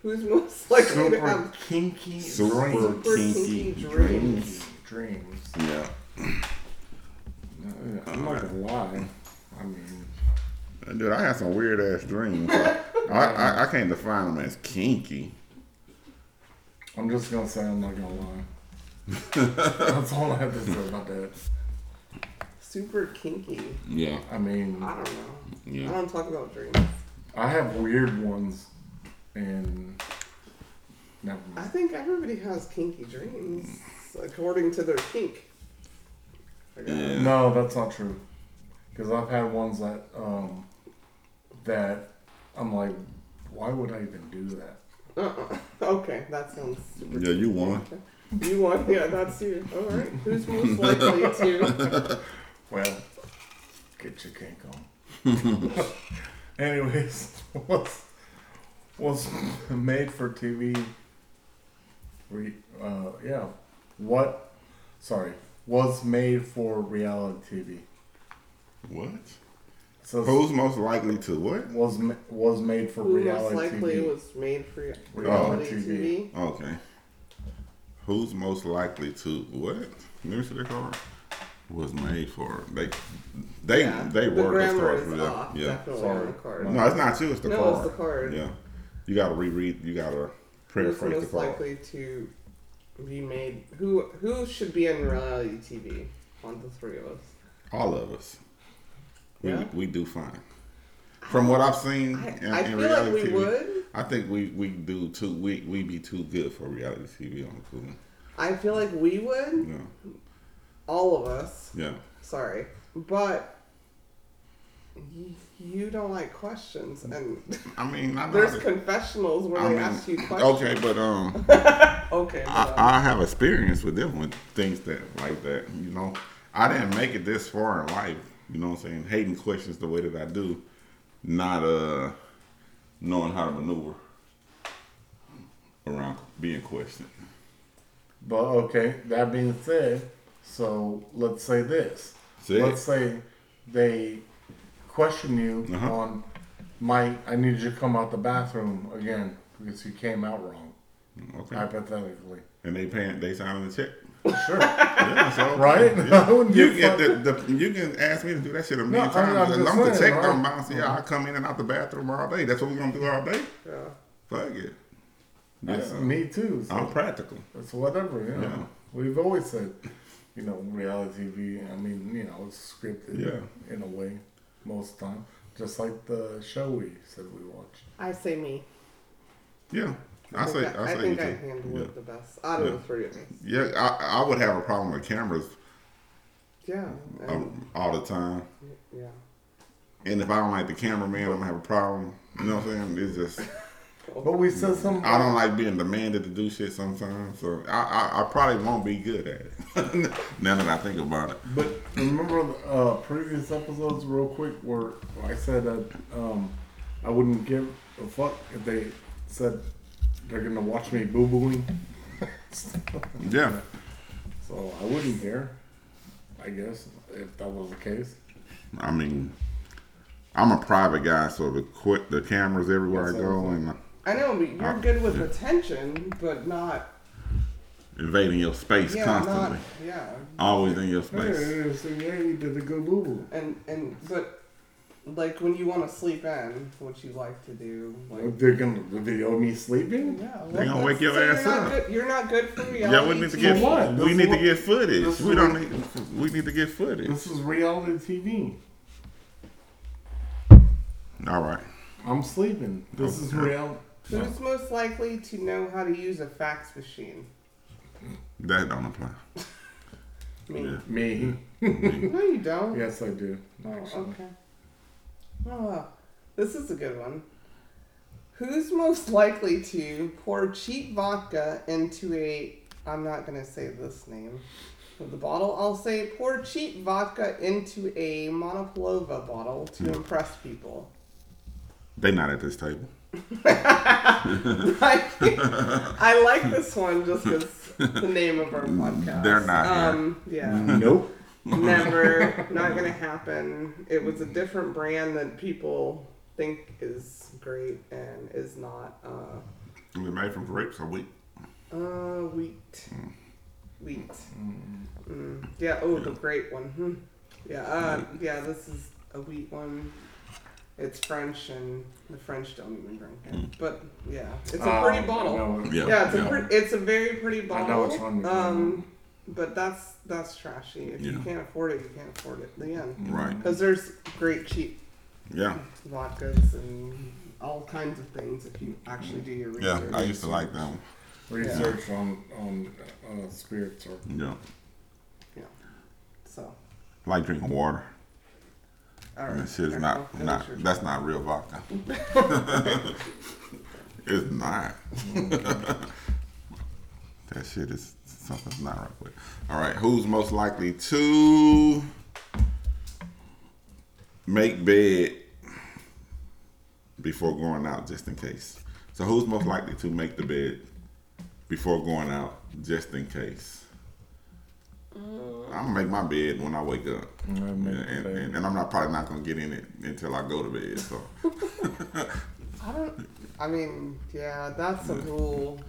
Who's most likely to have kinky Super dreams. super kinky kinky dreams. Dreams. Yeah. I'm not gonna lie. I mean, Dude, I had some weird ass dreams. I, I, I can't define them as kinky. I'm just gonna say I'm not gonna lie. That's all I have to say about that. super kinky? Yeah. I mean, I don't know. Yeah. I don't talk about dreams. I have weird ones, and never I mind. think everybody has kinky dreams according to their kink. I guess. Yeah. No, that's not true. Because I've had ones that um that I'm like, why would I even do that? Uh-uh. Okay, that sounds super. Yeah, you won. You won. Yeah, that's you. All right. Who's most likely to? Well, get your kink on. Anyways, what's was made for TV? Re, uh, yeah. What? Sorry, was made for reality TV. What? So Who's most likely to what? was ma- was made for Who most reality likely TV. was made for Reality reality TV. TV? Okay. Who's most likely to what? Let me see the card. Was made for they they Yeah, they the work as grammar far is as off. yeah. Sorry. the. No, it's not you. It's the No, card. it's the card. Yeah, you gotta reread. You gotta Who's paraphrase the card. most likely to be made? Who who should be on reality TV? On the three of us. All of us. We Yeah? we do fine. From what I've seen I, in, I in feel like reality we TV, would. I think we we do too. We we be too good for reality TV on the food. I feel like we would. Yeah, All of us. yeah. Sorry, but you don't like questions, and I mean, I there's confessionals where I they mean, ask you questions. okay, but um. Okay. but, I, um, I have experience with them with things that like that. You know, I didn't make it this far in life You know what I'm saying? Hating questions the way that I do, not uh knowing how to maneuver around being questioned. But okay, that being said, so let's say this. Say let's say they question you Uh-huh. on, Mike, I need you to come out the bathroom again because you came out wrong, Okay. hypothetically. and they paying they signing the check. Sure. Yeah, so Right? yeah. I wouldn't You give can the, the, you can ask me to do that shit a million No, I'm- times. I'm as long as the saying, check right? don't bounce, yeah, I come in and out the bathroom all day. That's what we're gonna do all day. Yeah. Fuck it. That's Yeah. me too. So I'm practical. it's whatever, you know. Yeah. We've always said, you know, reality TV, I mean, you know, it's scripted Yeah. in a way most of the time. Just like the show we said we watched. I say me. Yeah. I think say I, I I say think you I too. handle Yeah. it the best out of Yeah. the three of us. Yeah, I, I would have a problem with cameras Yeah. And, um, all the time. yeah. And if I don't like the cameraman, I'm gonna have a problem. You know what I'm saying? It's just But we said something. I don't like being demanded to do shit sometimes, so I I, I probably won't be good at it. now that I think about it. But remember the uh, previous episodes, real quick, where I said that um, I wouldn't give a fuck if they said they're gonna watch me boo booing. Yeah. so I wouldn't care. I guess if that was the case. I mean, I'm a private guy, so the quit the cameras everywhere I That's go what I'm and I know, but you're Uh, good with attention, but not. invading your space Yeah, constantly. not. Yeah. Always in your Hey, space. so yeah, you did a good boo boo. And and but like when you want to sleep in, what you like to do, like. They're gonna video me sleeping. Yeah, well, They gonna wake your say ass you're not up. Good, you're not good for reality. Yeah, we need to get TV. what? we This need is to get footage. this is We don't need we need to get footage. This is reality TV. All right. I'm sleeping. This is real. reality. Who's most likely to know how to use a fax machine? That don't apply. Me. Yeah. Me. No, you don't. Yes, I do. Oh, okay. Oh, this is a good one. Who's most likely to pour cheap vodka into a? I'm not gonna say this name of the bottle. I'll say pour cheap vodka into a Monopolowa bottle to impress people. They're not at this table. I, I like this one just because the name of our podcast. They're not here. Um, yeah. Nope. Never. Not gonna happen. It was a different brand that people think is great and is not. Uh, They're made from grapes or wheat. uh, wheat. Wheat. Mm. Yeah. Oh, the great one. Hmm. Yeah. Uh, yeah. This is a wheat one. It's French, and the French don't even drink it. But yeah, it's a pretty Um, bottle. Yeah. Yeah, it's a Yeah. pretty, it's a very pretty bottle. I know which one you're talking Um, but that's that's trashy. If you Yeah. can't afford it, you can't afford it. The end. Right. Because there's great cheap Yeah. vodkas and all kinds of things if you actually do your Yeah. research. I used to like them. Research on on uh, spirits or Yeah. Yeah. So, I like drinking water. all right. That shit is There not you go. not your- that's not real vodka. it's not. that shit is something's not right with. All right, who's most likely to make bed before going out, just in case? So, who's most likely to make the bed before going out, just in case? I'm gonna make my bed when I wake up. I make Yeah, the and, and, and I'm not probably not gonna get in it until I go to bed. So I don't. I mean, yeah, that's a rule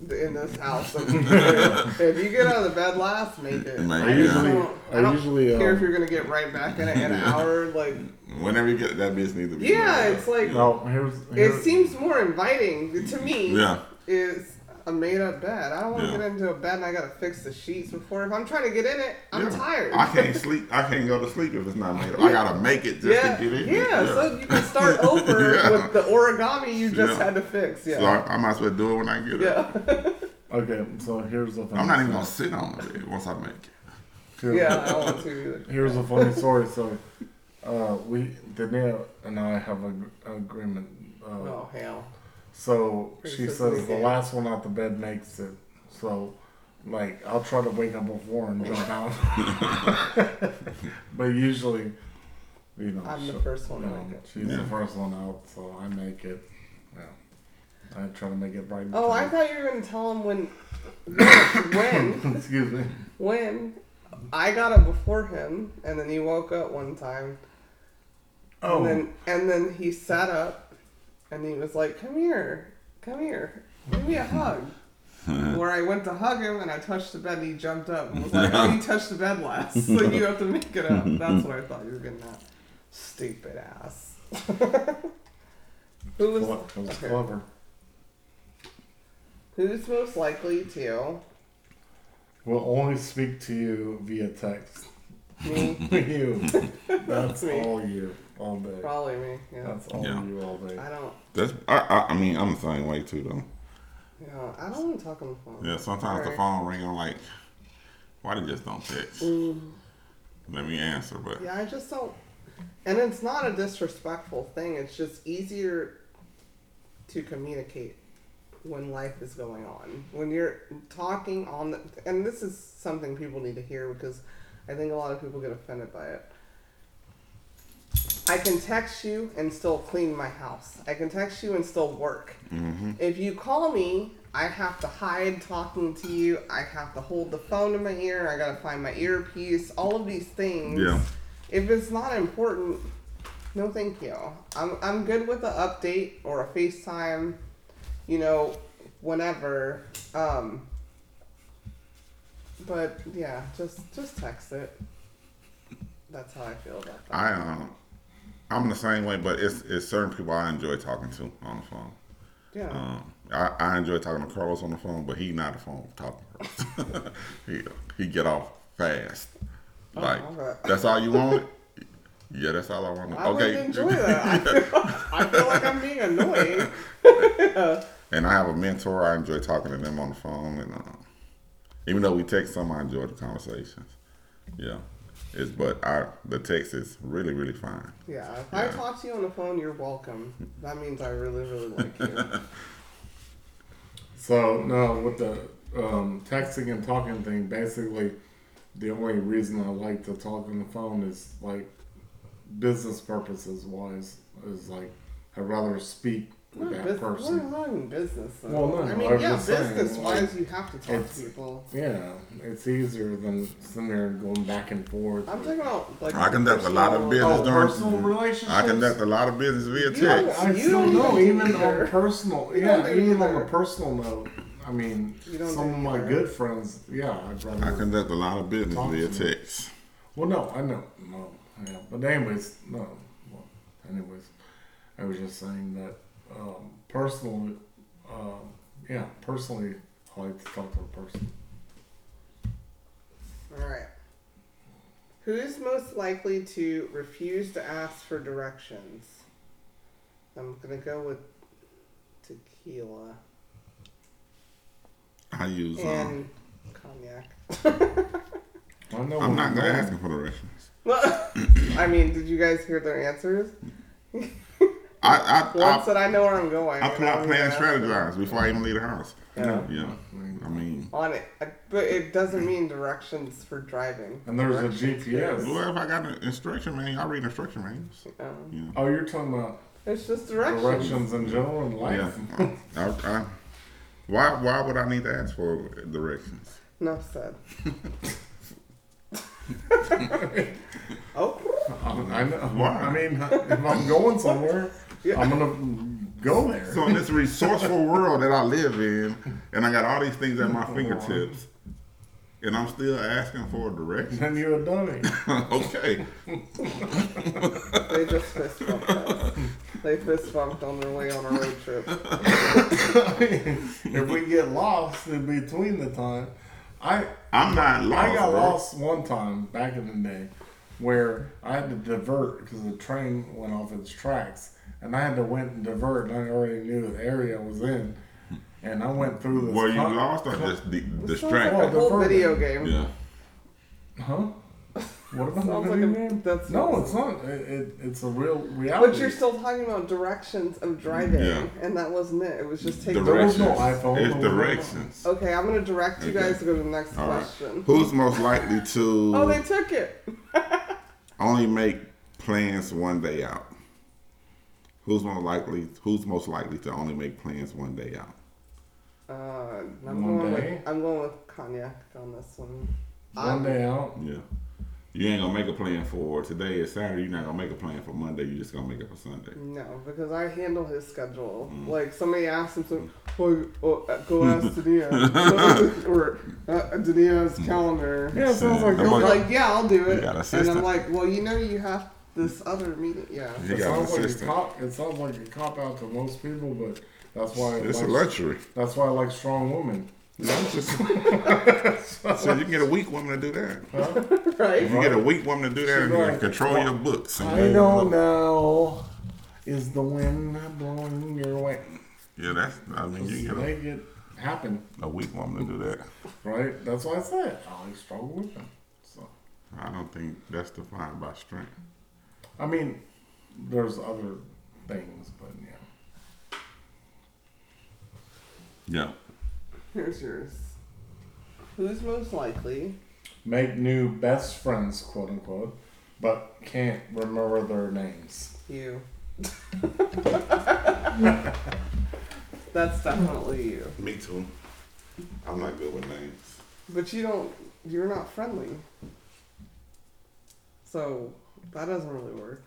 in this house. if you get out of the bed last, make it. Make I usually, yeah. don't, I I don't usually, care uh, if you're gonna get right back in it in an hour. Like, whenever you get that bitch needs to be. yeah, it's like no. Here's, it seems more inviting to me. yeah, Is a made up bed. I don't want to Yeah. get into a bed and I gotta fix the sheets before. If I'm trying to get in it, I'm yeah. tired. I can't sleep. I can't go to sleep if it's not made up. I gotta make it just yeah, to get in. yeah, it. So you can start over Yeah. with the origami you just Yeah. had to fix. So Yeah. I, I might as well do it when I get up. yeah. okay. So here's the. thing. I'm not even gonna sit on the bed once I make it. Here's- yeah, I don't want to either. Here's a funny story. So, uh, we Danielle and I have an agreement. Uh, Oh hell. So she says the last one out the bed makes it. So, like, I'll try to wake up before and jump out. but usually, You know, I'm the first one to you know. She's Yeah. the first one out, so I make it. Yeah. I try to make it right. Oh, I thought you were gonna tell him when, when, Excuse me. when I got up before him, and then he woke up one time, Oh, and then and then he sat up, and he was like, "Come here, come here, give me a hug." Where I went to hug him, and I touched the bed, and he jumped up and was like, "Oh, you touched the bed last, so you have to make it up." That's what I thought you were getting at. Stupid ass. Who was, Cle- it was okay. clever. who's most likely to We'll only speak to you via text. me? you. That's Me. all you all day. Probably me. Yeah. That's all Yeah. you all day. I don't. That's I, I I mean I'm the same way too though. Yeah, I don't want to talk on the phone. Yeah, sometimes the Alright. phone ring. I'm like, why they just don't text? Mm. Let me answer, but Yeah, I just don't. And it's not a disrespectful thing. It's just easier to communicate when life is going on. When you're talking on the, and this is something people need to hear because I think a lot of people get offended by it. I can text you and still clean my house. I can text you and still work. If you call me, I have to hide talking to you. I have to hold the phone in my ear. I gotta find my earpiece. All of these things. Yeah. If it's not important, no thank you. I'm I'm good with an update or a FaceTime, you know, whenever. Um but yeah, just just text it. That's how I feel about that. I um I'm the same way. But it's it's certain people I enjoy talking to on the phone. yeah. Um, I, I enjoy talking to Carlos on the phone, but he not a phone talker. he he get off fast. Like okay. that's all you want. Yeah, that's all I want. I okay. enjoy that. I feel, I feel like I'm being annoying. And I have a mentor. I enjoy talking to them on the phone, and uh, even though we text some, I enjoy the conversations. Yeah, it's but I the text is really really fine. Yeah, if I Yeah. talk to you on the phone, you're welcome. That means I really, really like you. So no, with the um, texting and talking thing, basically, the only reason I like to talk on the phone is like business purposes wise. Is like I'd rather speak We're, that bus- we're not in business. Though. Well, no, I mean, I'm yeah, business wise, like, you have to talk to people. Yeah, it's easier than sitting there and going back and forth. I'm talking about like. I conduct a lot of personal- business oh, during- personal mm-hmm. relationships. I conduct a lot of business via You don't- text. I You don't know, even even either. on personal, yeah, don't do even on a personal note. I mean, You don't some of my either. good friends, yeah, I'd rather. I conduct a lot of business via text. Well, no, I know, no, yeah, but anyways, no. Well, anyways, I was just saying that um, personally, um, yeah, personally, I like to talk to a person. All right. Who is most likely to refuse to ask for directions? I'm gonna go with tequila I use. Um, and cognac. I know. I'm not gonna ask him for directions. Well, I mean, did you guys hear their answers? I I One I, said I know where I'm going. I and plot, plan, gonna ask them. strategize before I even leave the house. Yeah. Yeah. I mean, On it, but it doesn't mean directions for driving. And there's a Directions GPS. is, well, if I got an instruction manual, I read instruction manuals. um, Yeah. Oh, you're talking about it's just directions. directions in general in life. Yeah. I, I, why why would I need to ask for directions? No said. oh, I know. Why? I mean, if I'm going somewhere, Yeah. I'm gonna go there. So in this resourceful world that I live in, and I got all these things at my fingertips, and I'm still asking for a direction. then you're a dummy. okay. they just fist bumped us. They fist bumped on their way on a road trip. if we get lost in between the time, I I'm not lost. I got bro. lost one time back in the day, where I had to divert because the train went off its tracks, and I had to went and divert. And I already knew the area I was in, and I went through this. Were you con- lost or just di- This sounds like a whole diverted. video game. Yeah. Huh? What about Sounds the like video a game? that's No, it's not. It, it, it's a real reality. But you're still talking about directions of driving, Yeah. and that wasn't it. It was just taking. There was no Directions. iPhone, It's there was no- directions. Okay, I'm gonna direct you Okay. guys to go to the next All right. question. Who's most likely to Oh, they took it. only make plans one day out. Who's more likely? Who's most likely to only make plans one day out? Uh, I'm One going day? with I'm going with cognac on this one. One I'm- day out. Yeah. You ain't gonna make a plan for today is Saturday. You're not gonna make a plan for Monday. You're just gonna make it for Sunday. No, because I handle his schedule. Mm. Like somebody asked him, to well, well, uh, go ask Dania or uh, Dania's calendar. Yeah, it sounds like I'm He'll be like- like, yeah, I'll do it. got an And I'm like, well, you know, you have this other meeting. Yeah. You It got an sounds like a assistant. cop. It sounds like a cop out to most people, but that's why. I It's a like, luxury. That's why I like strong women. No, it's just- so you can get a weak woman to do that. Right. If you get a weak woman to do that, She's you can like, control your books. and I you don't know. Is the wind blowing your way? Yeah, that's. I mean, you Just can get make it happen, a, a weak woman to do that. right? That's why I said I like strong women. So I don't think that's defined by strength. I mean, there's other things, but yeah. Yeah. Here's yours. Who's most likely? Make new best friends, quote unquote, but can't remember their names. You. That's definitely you. Me too. I'm not good with names. But you don't. You're not friendly. So that doesn't really work.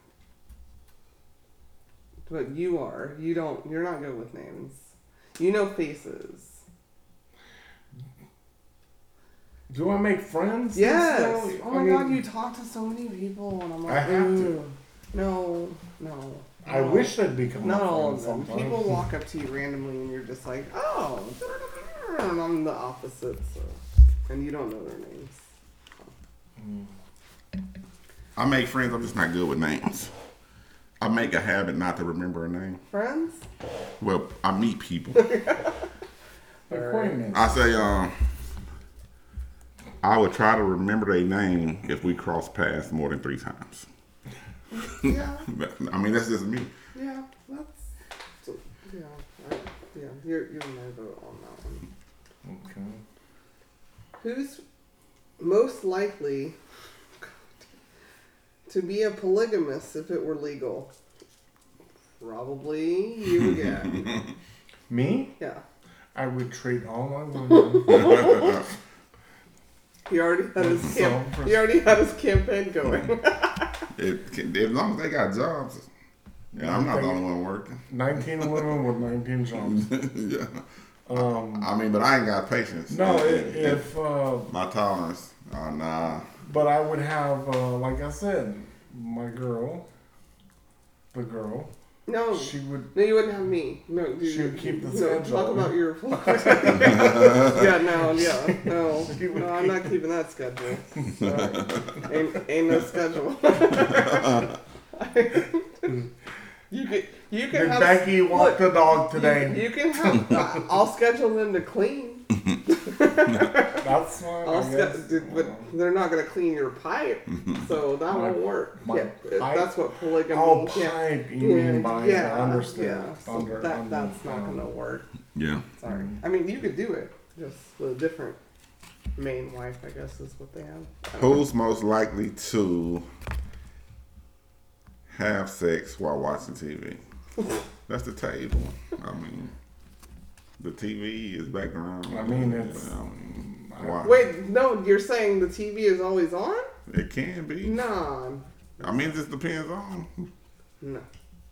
But you are. You don't. You're not good with names. You know faces. Do I make friends? Yes. Oh I my mean, god, you talk to so many people, and I'm like, I have to. No, no. I no. wish they'd become Not all of them. sometimes. People walk up to you randomly, and you're just like, oh, and I'm the opposite. So, and you don't know their names. Mm. I make friends. I'm just not good with names. I make a habit not to remember a name. Friends? Well, I meet people. Acquaintance. I say, um, I would try to remember their name if we cross paths more than three times. Yeah, I mean, that's just me. yeah. That's so, yeah, I, yeah. You're you're my vote on that one. Okay. Who's most likely to be a polygamist if it were legal? Probably you again. Me? yeah. I would treat all my women. He already had his camp- he already had his campaign going. It, can- as long as they got jobs, and I'm not the only one working. 19 women with 19 jobs. yeah. Um, I mean, but I ain't got patience. no, i- And- and if, uh, my tolerance, uh, nah. But I would have, uh, like I said, my girl, the girl, no, she would, no, you wouldn't have me. No, you, She would keep the no, schedule. Talk about your. yeah, no, yeah, no, no. I'm not keeping that schedule. sorry. Ain't, ain't no schedule. you could, you can have. Becky walk look, the dog today? you can have. I'll schedule them to clean. That's fine. I'll I guess. sch- but they're not gonna clean your pipe, so that My- won't work. my yeah, pipe? that's what polygamy. Oh, yeah. pipe, you mean by yeah, I understand. Yeah, so Under- that under- that's not um, gonna work. Yeah. Sorry. I mean, you could do it, just with a different main wife. I guess is what they have. I don't know. Who's most likely to have sex while watching TV? That's the table. I mean, the TV is background. I mean, it's- I mean, why? Wait, no, you're saying the TV is always on? It can be. Nah, I mean, it just depends on. no.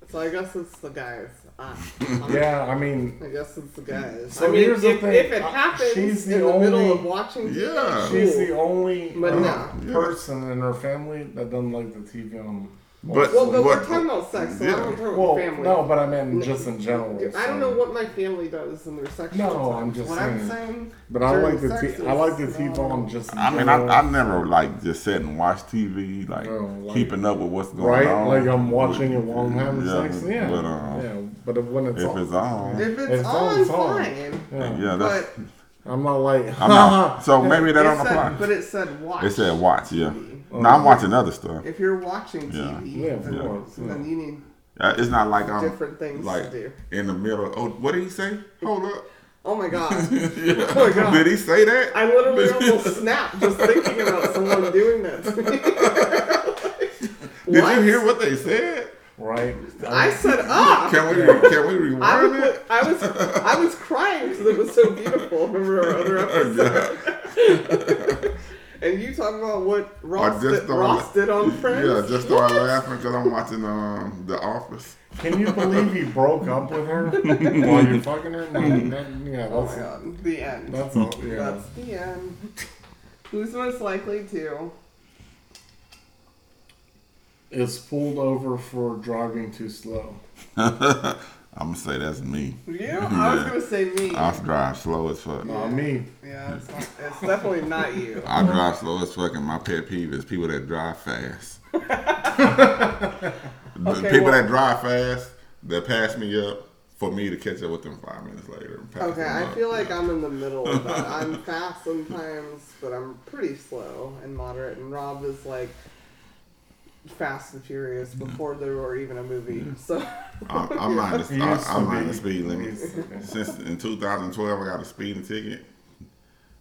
So I guess it's the guys. Ah, Yeah, I mean, I guess it's the guys. So I mean, here's the if, thing. if it Uh, happens she's the in the middle only- of watching TV, Yeah. she's cool. the only But uh, no. Yeah. person in her family that doesn't like the TV on. But Well, but what- we're talking about sex, so I don't talk Well, about family. no, but I mean just in general. I don't know what my family does in their sexual No, time. I'm just what saying. I'm saying. But I like the sex t- I like the is, TV uh, on just. In I mean, I. I never like just sit and watch TV, like Oh, like- keeping up with what's going Right, on. Right, like I'm watching it while I'm having Yeah, sex. Yeah, But, uh, yeah. But if, when it's if on, it's on, If it's, It's on, on, it's on. fine. yeah. yeah, that's. But I'm not like. I'm not, so maybe that it don't apply. but it said watch. It said watch, yeah. TV. No, I'm watching other stuff. If you're watching TV, Yeah, of then, course, yeah. then you need Uh, It's not like I'm different things like to do. in the middle. Oh, what did he say? Hold up. Oh my god. Yeah. Oh my God. Did he say that? I literally almost snapped just thinking about someone doing that to me. Did you hear what they said? right? I said up. Can we can we rewind I was, it? I was, I was crying because it was so beautiful. Remember our other episode? And you talking about what Ross, just did, started- Ross did on Friends? Yeah, just started laughing because I'm watching um, The Office. Can you believe he broke up with her while you're fucking her? No, that, yeah, Oh that's, my god, the end. that's all. Yeah. That's the end. Who's most likely to? Is pulled over for driving too slow. I'm gonna say that's me. You? I was gonna say me. I drive slow as fuck. Not me. Yeah, it's, it's definitely not you. I drive slow as fuck, and my pet peeve is people that drive fast. The Okay, people well- that drive fast, that pass me up, for me to catch up with them five minutes later. and pass Okay, I up. feel like I'm in the middle of that. I'm fast sometimes, but I'm pretty slow and moderate. And Rob is like Fast and Furious mm-hmm. before there were even a movie. Mm-hmm. So I'm, I'm not. He The, I, I mind not the speed limit. used to be. Since in 2012, I got a speeding ticket.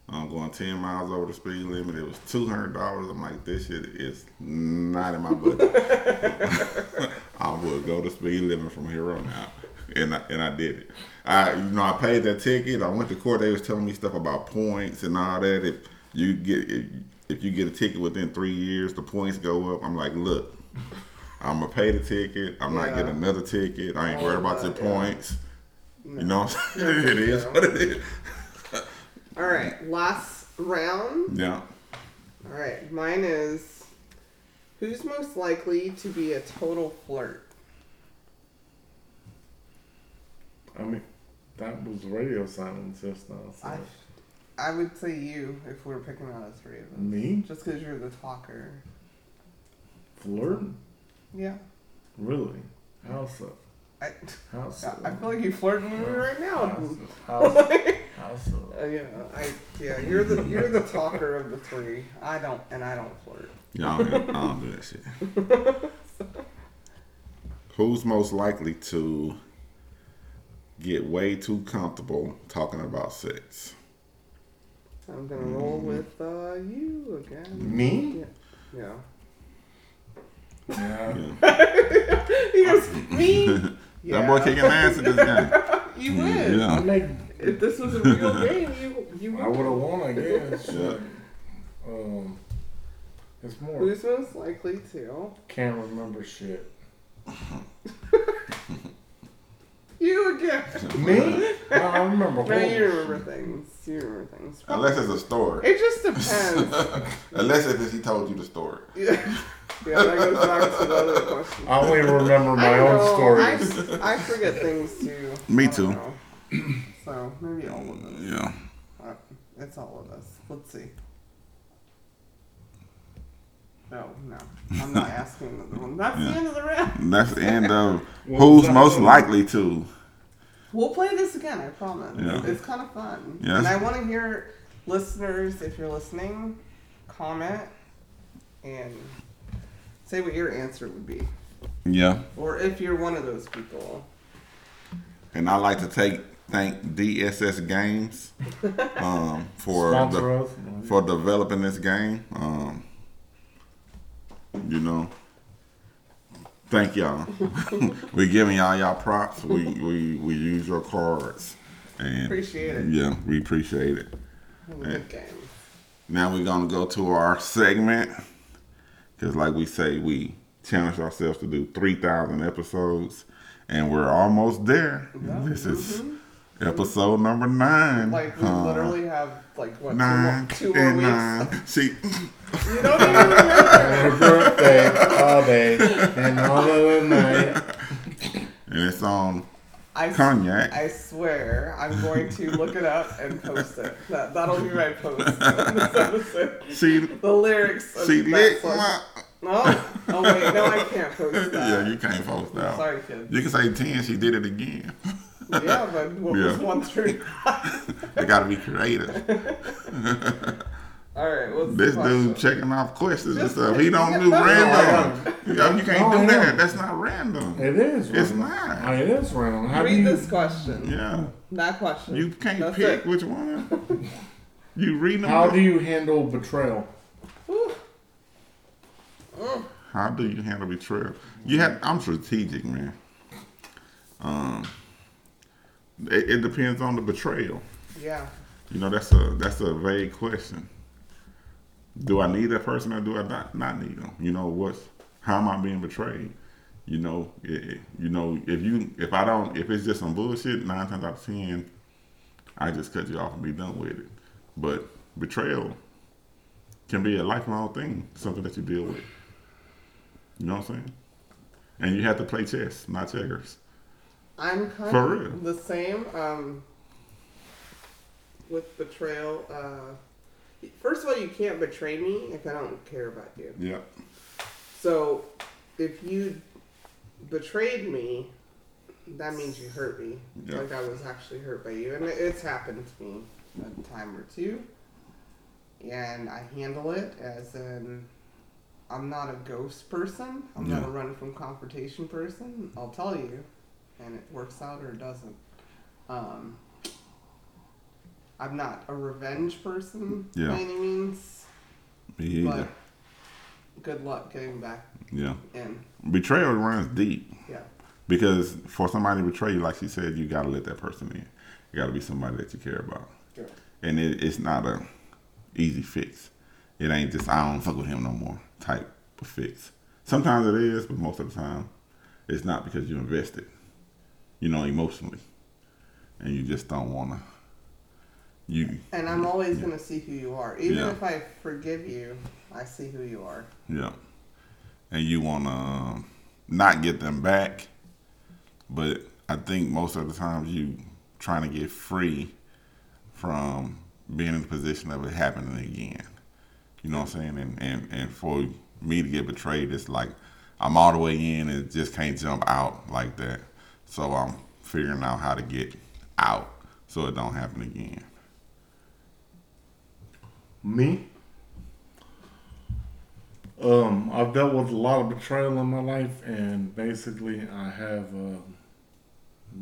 I'm going 10 miles over the speed limit. It was $200. I'm like, this shit is not in my budget. I will go to speed limit from here on out. And I, and I did it. I you know I paid that ticket. I went to court. They was telling me stuff about points and all that. If you get if, if you get a ticket within three years, the points go up. I'm like, look, I'm gonna pay the ticket. I'm not getting another ticket. I ain't All worried about the that, yeah. points. You know what I'm saying? it is what it is. all right, last round. Yeah. All right, mine is who's most likely to be a total flirt? I mean, that was radio silence just now. So. I, I would say you if we were picking out of three of us. Me? Just because you're the talker. Flirting? Yeah. Really? How so? I, How so? I feel like you're flirting with me right now. How so? How so? Uh, yeah, I yeah, you're the you're the talker of the three. I don't, and I don't flirt. Yeah, I don't, I don't do that shit. Who's most likely to get way too comfortable talking about sex? I'm gonna roll with uh, you again. Me? Yeah. Yeah. Yeah. He goes me. That boy kicking ass in this game. You win. I Yeah. make. If this was a real game, you you I would have won, I guess. Yeah. Um, it's more. Who's most likely to? Can't remember shit. You again. Me? No, I remember. No, you horrible remember things. You remember things. Unless it's a story. It just depends. Unless it's he told you the story. yeah. yeah, that goes back to the other question. I only remember my I own know, stories. I, I forget things too. Me too. know. So maybe all of us. Yeah. Uh, it's all of us. Let's see. No, no. I'm not asking another one. That's the end of the round. That's the end of who's most likely to. We'll play this again, I promise. Yeah. It's kind of fun. Yes. And I want to hear listeners, if you're listening, comment and say what your answer would be. Yeah. Or if you're one of those people. And I like to take thank DSS Games um, for Sponsor the, for developing this game. Um, you know, thank y'all. we giving y'all y'all props. We we we use your cards, and Appreciate it. yeah, we appreciate it. Have a good game. Now we're gonna go to our segment because, like we say, we challenged ourselves to do three thousand episodes, and we're almost there. This is mm-hmm. Episode number nine. Like, we Uh, literally have, like, what, nine two more, two more and weeks? nine. See, You don't even remember. Her birthday, all day, and all of the night. and it's on I, s- cognac. I swear, I'm going to look it up and post it. That, that'll be my post on this episode. See, The lyrics of see, that lick song. my. No? Oh, wait, no, I can't post that. Yeah, you can't post that. Sorry, kids. You can say ten. She did it again. Yeah, but what was one through? They got to be creative. All right, what's This dude checking off questions and stuff. He don't do random. You, know, you can't No, do that. know. That's not random. It is. It's random. not. Uh, It is random. How do Read you? this question. Yeah. That question. You can't That's pick it. which one. You read them. How do you handle betrayal? How do you handle betrayal? You have. I'm strategic, man. Um, it, it depends on the betrayal. Yeah. You know, that's a that's a vague question. Do I need that person or do I not, not need them? You know, what's how am I being betrayed? You know, it, you know, if you if I don't if it's just some bullshit, nine times out of ten, I just cut you off and be done with it. But betrayal can be a lifelong thing, something that you deal with. You know what I'm saying? And you have to play chess, not checkers. I'm kind For of real? the same um, with betrayal. Uh, first of all, you can't betray me if I don't care about you. Yeah. So if you betrayed me, that means you hurt me. Yeah. Like I was actually hurt by you. And it's happened to me a time or two. And I handle it as in I'm not a ghost person. I'm not Yeah. a run from confrontation person. I'll tell you. And it works out or it doesn't. Um, I'm not a revenge person Yeah. by any means. Me either. But good luck getting back Yeah. in. Betrayal runs deep. Yeah. Because for somebody to betray you, like she said, you gotta let that person in. You gotta be somebody that you care about, Yeah. and it, it's not a easy fix. It ain't just I don't fuck with him no more type of fix. Sometimes it is, but most of the time, it's not because you invested, you know, emotionally, and you just don't wanna. You And I'm always gonna see who you are. Even Yeah. if I forgive you, I see who you are. yeah, and you wanna um, not get them back, but I think most of the times you trying to get free from being in the position of it happening again. You know what I'm saying? And and, and for me to get betrayed, it's like I'm all the way in and just can't jump out like that. So I'm figuring out how to get out so it don't happen again. Me? Um, I've dealt with a lot of betrayal in my life, and basically, I have uh,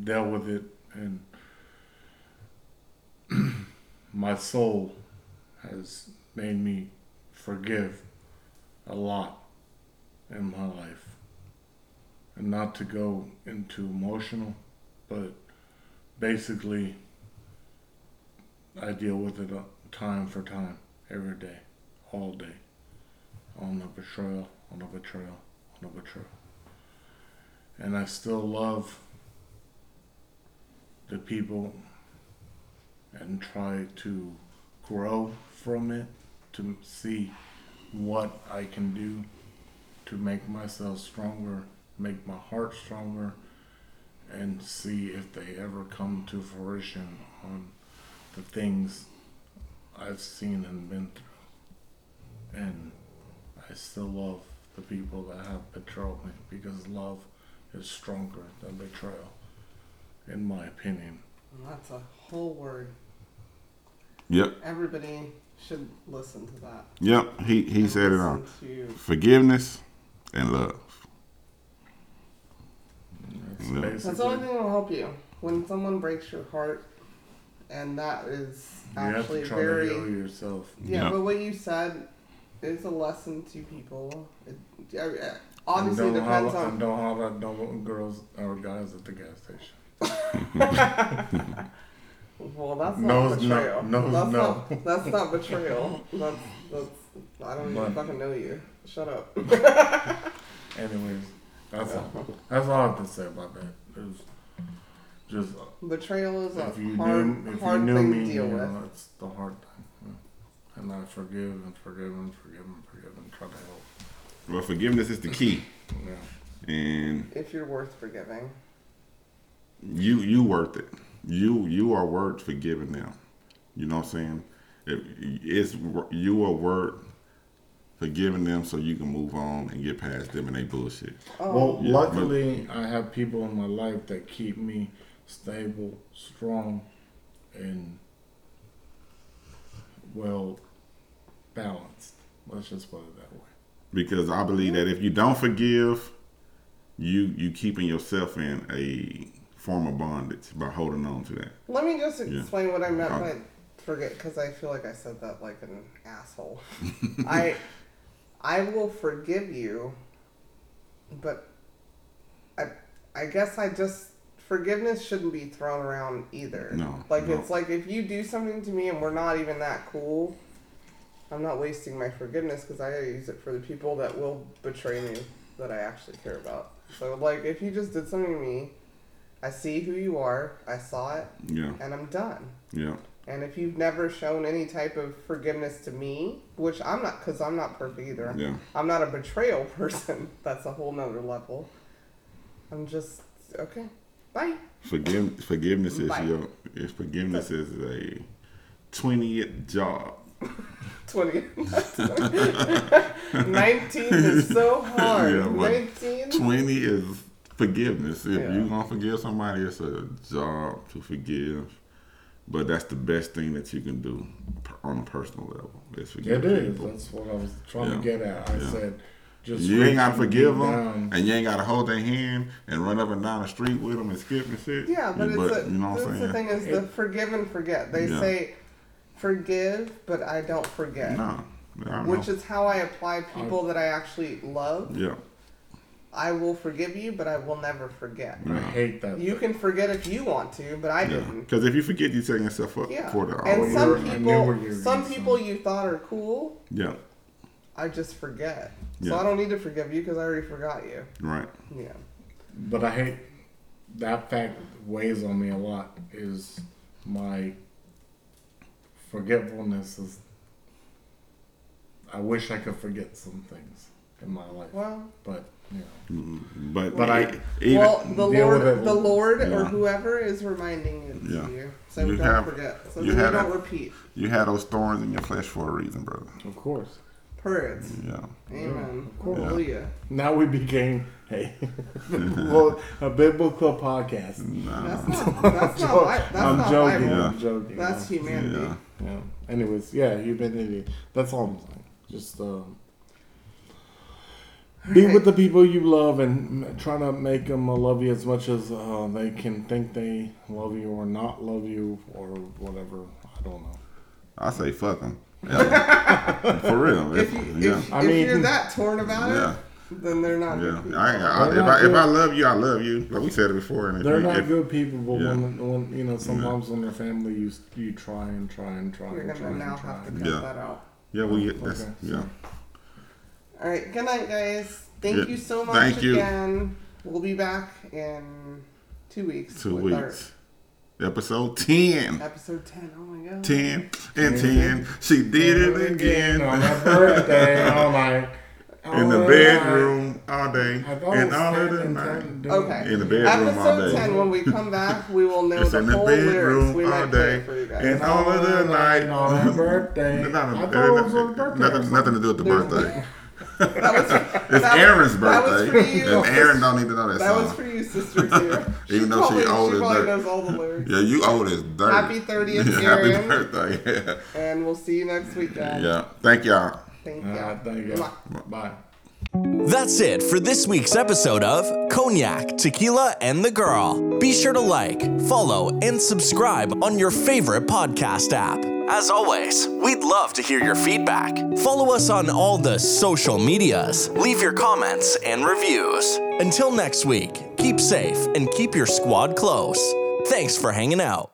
dealt with it, and my soul has made me forgive a lot in my life, and not to go into emotional, but basically, I deal with it uh, time for time, every day, all day, on the betrayal, on the betrayal, on the betrayal. And I still love the people and try to grow from it to see what I can do to make myself stronger, make my heart stronger, and see if they ever come to fruition on the things I've seen and been through. And I still love the people that have betrayed me because love is stronger than betrayal, in my opinion. And that's a whole word. Yep, Everybody should listen to that. yep. He he And said it all. Forgiveness and love. That's Yeah. That's the only thing that will help you. When someone breaks your heart, and that is You have actually to try very. to heal yourself. Yeah, Yeah. but what you said is a lesson to people. It, uh, uh, obviously, and it don't depends holler, on. and don't holler at no girls or guys at the gas station. Well, that's not it's no- betrayal. no, it's that's no. Not, that's not betrayal. That's that's. I don't even But- fucking know you. Shut up. Anyways, that's all. That's all I have to say about that. It's just Betrayal is a if you hard, knew if you knew thing me, to deal you with. know, it's the hard thing. you. And I forgive and forgive and forgive and forgive and try to help. Well, forgiveness is the key, Yeah. And If you're worth forgiving. you you worth it. You you are worth forgiving them. You know what I'm saying? It, it's you are worth forgiving them so you can move on and get past them and they bullshit. Oh, Well, Yeah, luckily, I have people in my life that keep me stable, strong, and well balanced. Let's just put it that way. Because I believe that if you don't forgive, you you keeping yourself in a form of bondage by holding on to that. let me just Yeah. explain what I meant Uh, by forget, because I feel like I said that like an asshole. I I will forgive you but I I guess I just forgiveness shouldn't be thrown around either. No, Like no. it's like if you do something to me and we're not even that cool, I'm not wasting my forgiveness because I gotta use it for the people that will betray me that I actually care about. So like if you just did something to me, I see who you are, I saw it, Yeah, and I'm done. yeah, And if you've never shown any type of forgiveness to me, which I'm not, because I'm not perfect either. yeah. I'm not a betrayal person. That's a whole nother level. I'm just okay. Bye. Forgive, forgiveness is Bye. your. Is forgiveness is a twentieth job. Twenty. Nineteen is so hard. Yeah, Nineteen. Twenty is forgiveness. If Yeah. you gonna forgive somebody, it's a job to forgive. But that's the best thing that you can do on a personal level. Is forgive It is. people. That's what I was trying Yeah. to get at. I Yeah. said, just You ain't gotta forgive them, down. and you ain't gotta hold their hand and run up and down the street with them and skip and shit. Yeah, but, it's a, you know what I'm saying. the thing is the forgive and forget. They Yeah. say forgive, but I don't forget. No, I Which know. is how I apply people that I actually love. yeah, I will forgive you, but I will never forget. I hate that. You can forget if you want to, but I yeah. didn't. Because if you forget, you setting yourself up Yeah. for the And always. some I knew people, where you were some going, people you thought are cool, Yeah, I just forget. So Yeah. I don't need to forgive you because I already forgot you. right. Yeah. But I hate that fact weighs on me a lot. Is my forgetfulness is. I wish I could forget some things in my life, Well, but you know, But But I even well, the deal Lord, it. the Lord, or Yeah. whoever is reminding it to Yeah. you, so You don't have- forget, so you that had you don't repeat. you had those thorns in your flesh for a reason, brother. of course. Periods. Yeah, Amen. course. Hallelujah. Now we became a, well, a biblical podcast. nah, That's not. That's not. Bi- That's I'm not joking. Bible. I'm joking. That's yeah. humanity. yeah. Yeah. Anyways, yeah, humanity. That's all I'm saying. Just um, be with the people you love and try to make them love you as much as uh, they can think they love you or not love you or whatever. I don't know. I say fuck them. for real. If, If- you, yeah, if, I if mean- you're that torn about yeah, it, then they're not yeah. good people. I, I, They're if, not I, if I good. love you, I love you. Like we said it before. And if They're you, not if, good people, but yeah. when, when you know sometimes when they're family, you you try and try and try You're and try gonna now and try. have to cut Yeah. that out. Yeah, we get that's Okay. yeah. All right. Good night, guys. Thank Yeah, you so much thank you. again. We'll be back in two weeks. Two with our weeks. Episode ten. Episode ten. Oh my god. 10 and 10. She did it again. on my birthday all night. In the oh, All bedroom all day. night. I thought it And all of the night. Okay. In the bedroom all day. Episode 10, when we come back, we will know It's the in the whole lyrics. bedroom We all might play day. it for you guys. And all of the night. on her birthday. Nothing, I thought it was her birthday. nothing, nothing to do with the birthday. That was, It's that- Aaron's that was birthday. for you. And Aaron don't need to know that, That was song. for you, sister, too. Even though she probably, old she as probably dirt. knows all the lyrics. Yeah, you old as dirt. Happy 30th, Happy Aaron. birthday. And we'll see you next week, guys. yeah. Thank y'all. Thank All you. right, thank you. Mwah. Bye. That's it for this week's episode of Cognac, Tequila, and the Girl. Be sure to like, follow, and subscribe on your favorite podcast app. As always, we'd love to hear your feedback. Follow us on all the social medias, leave your comments and reviews. Until next week, keep safe and keep your squad close. Thanks for hanging out.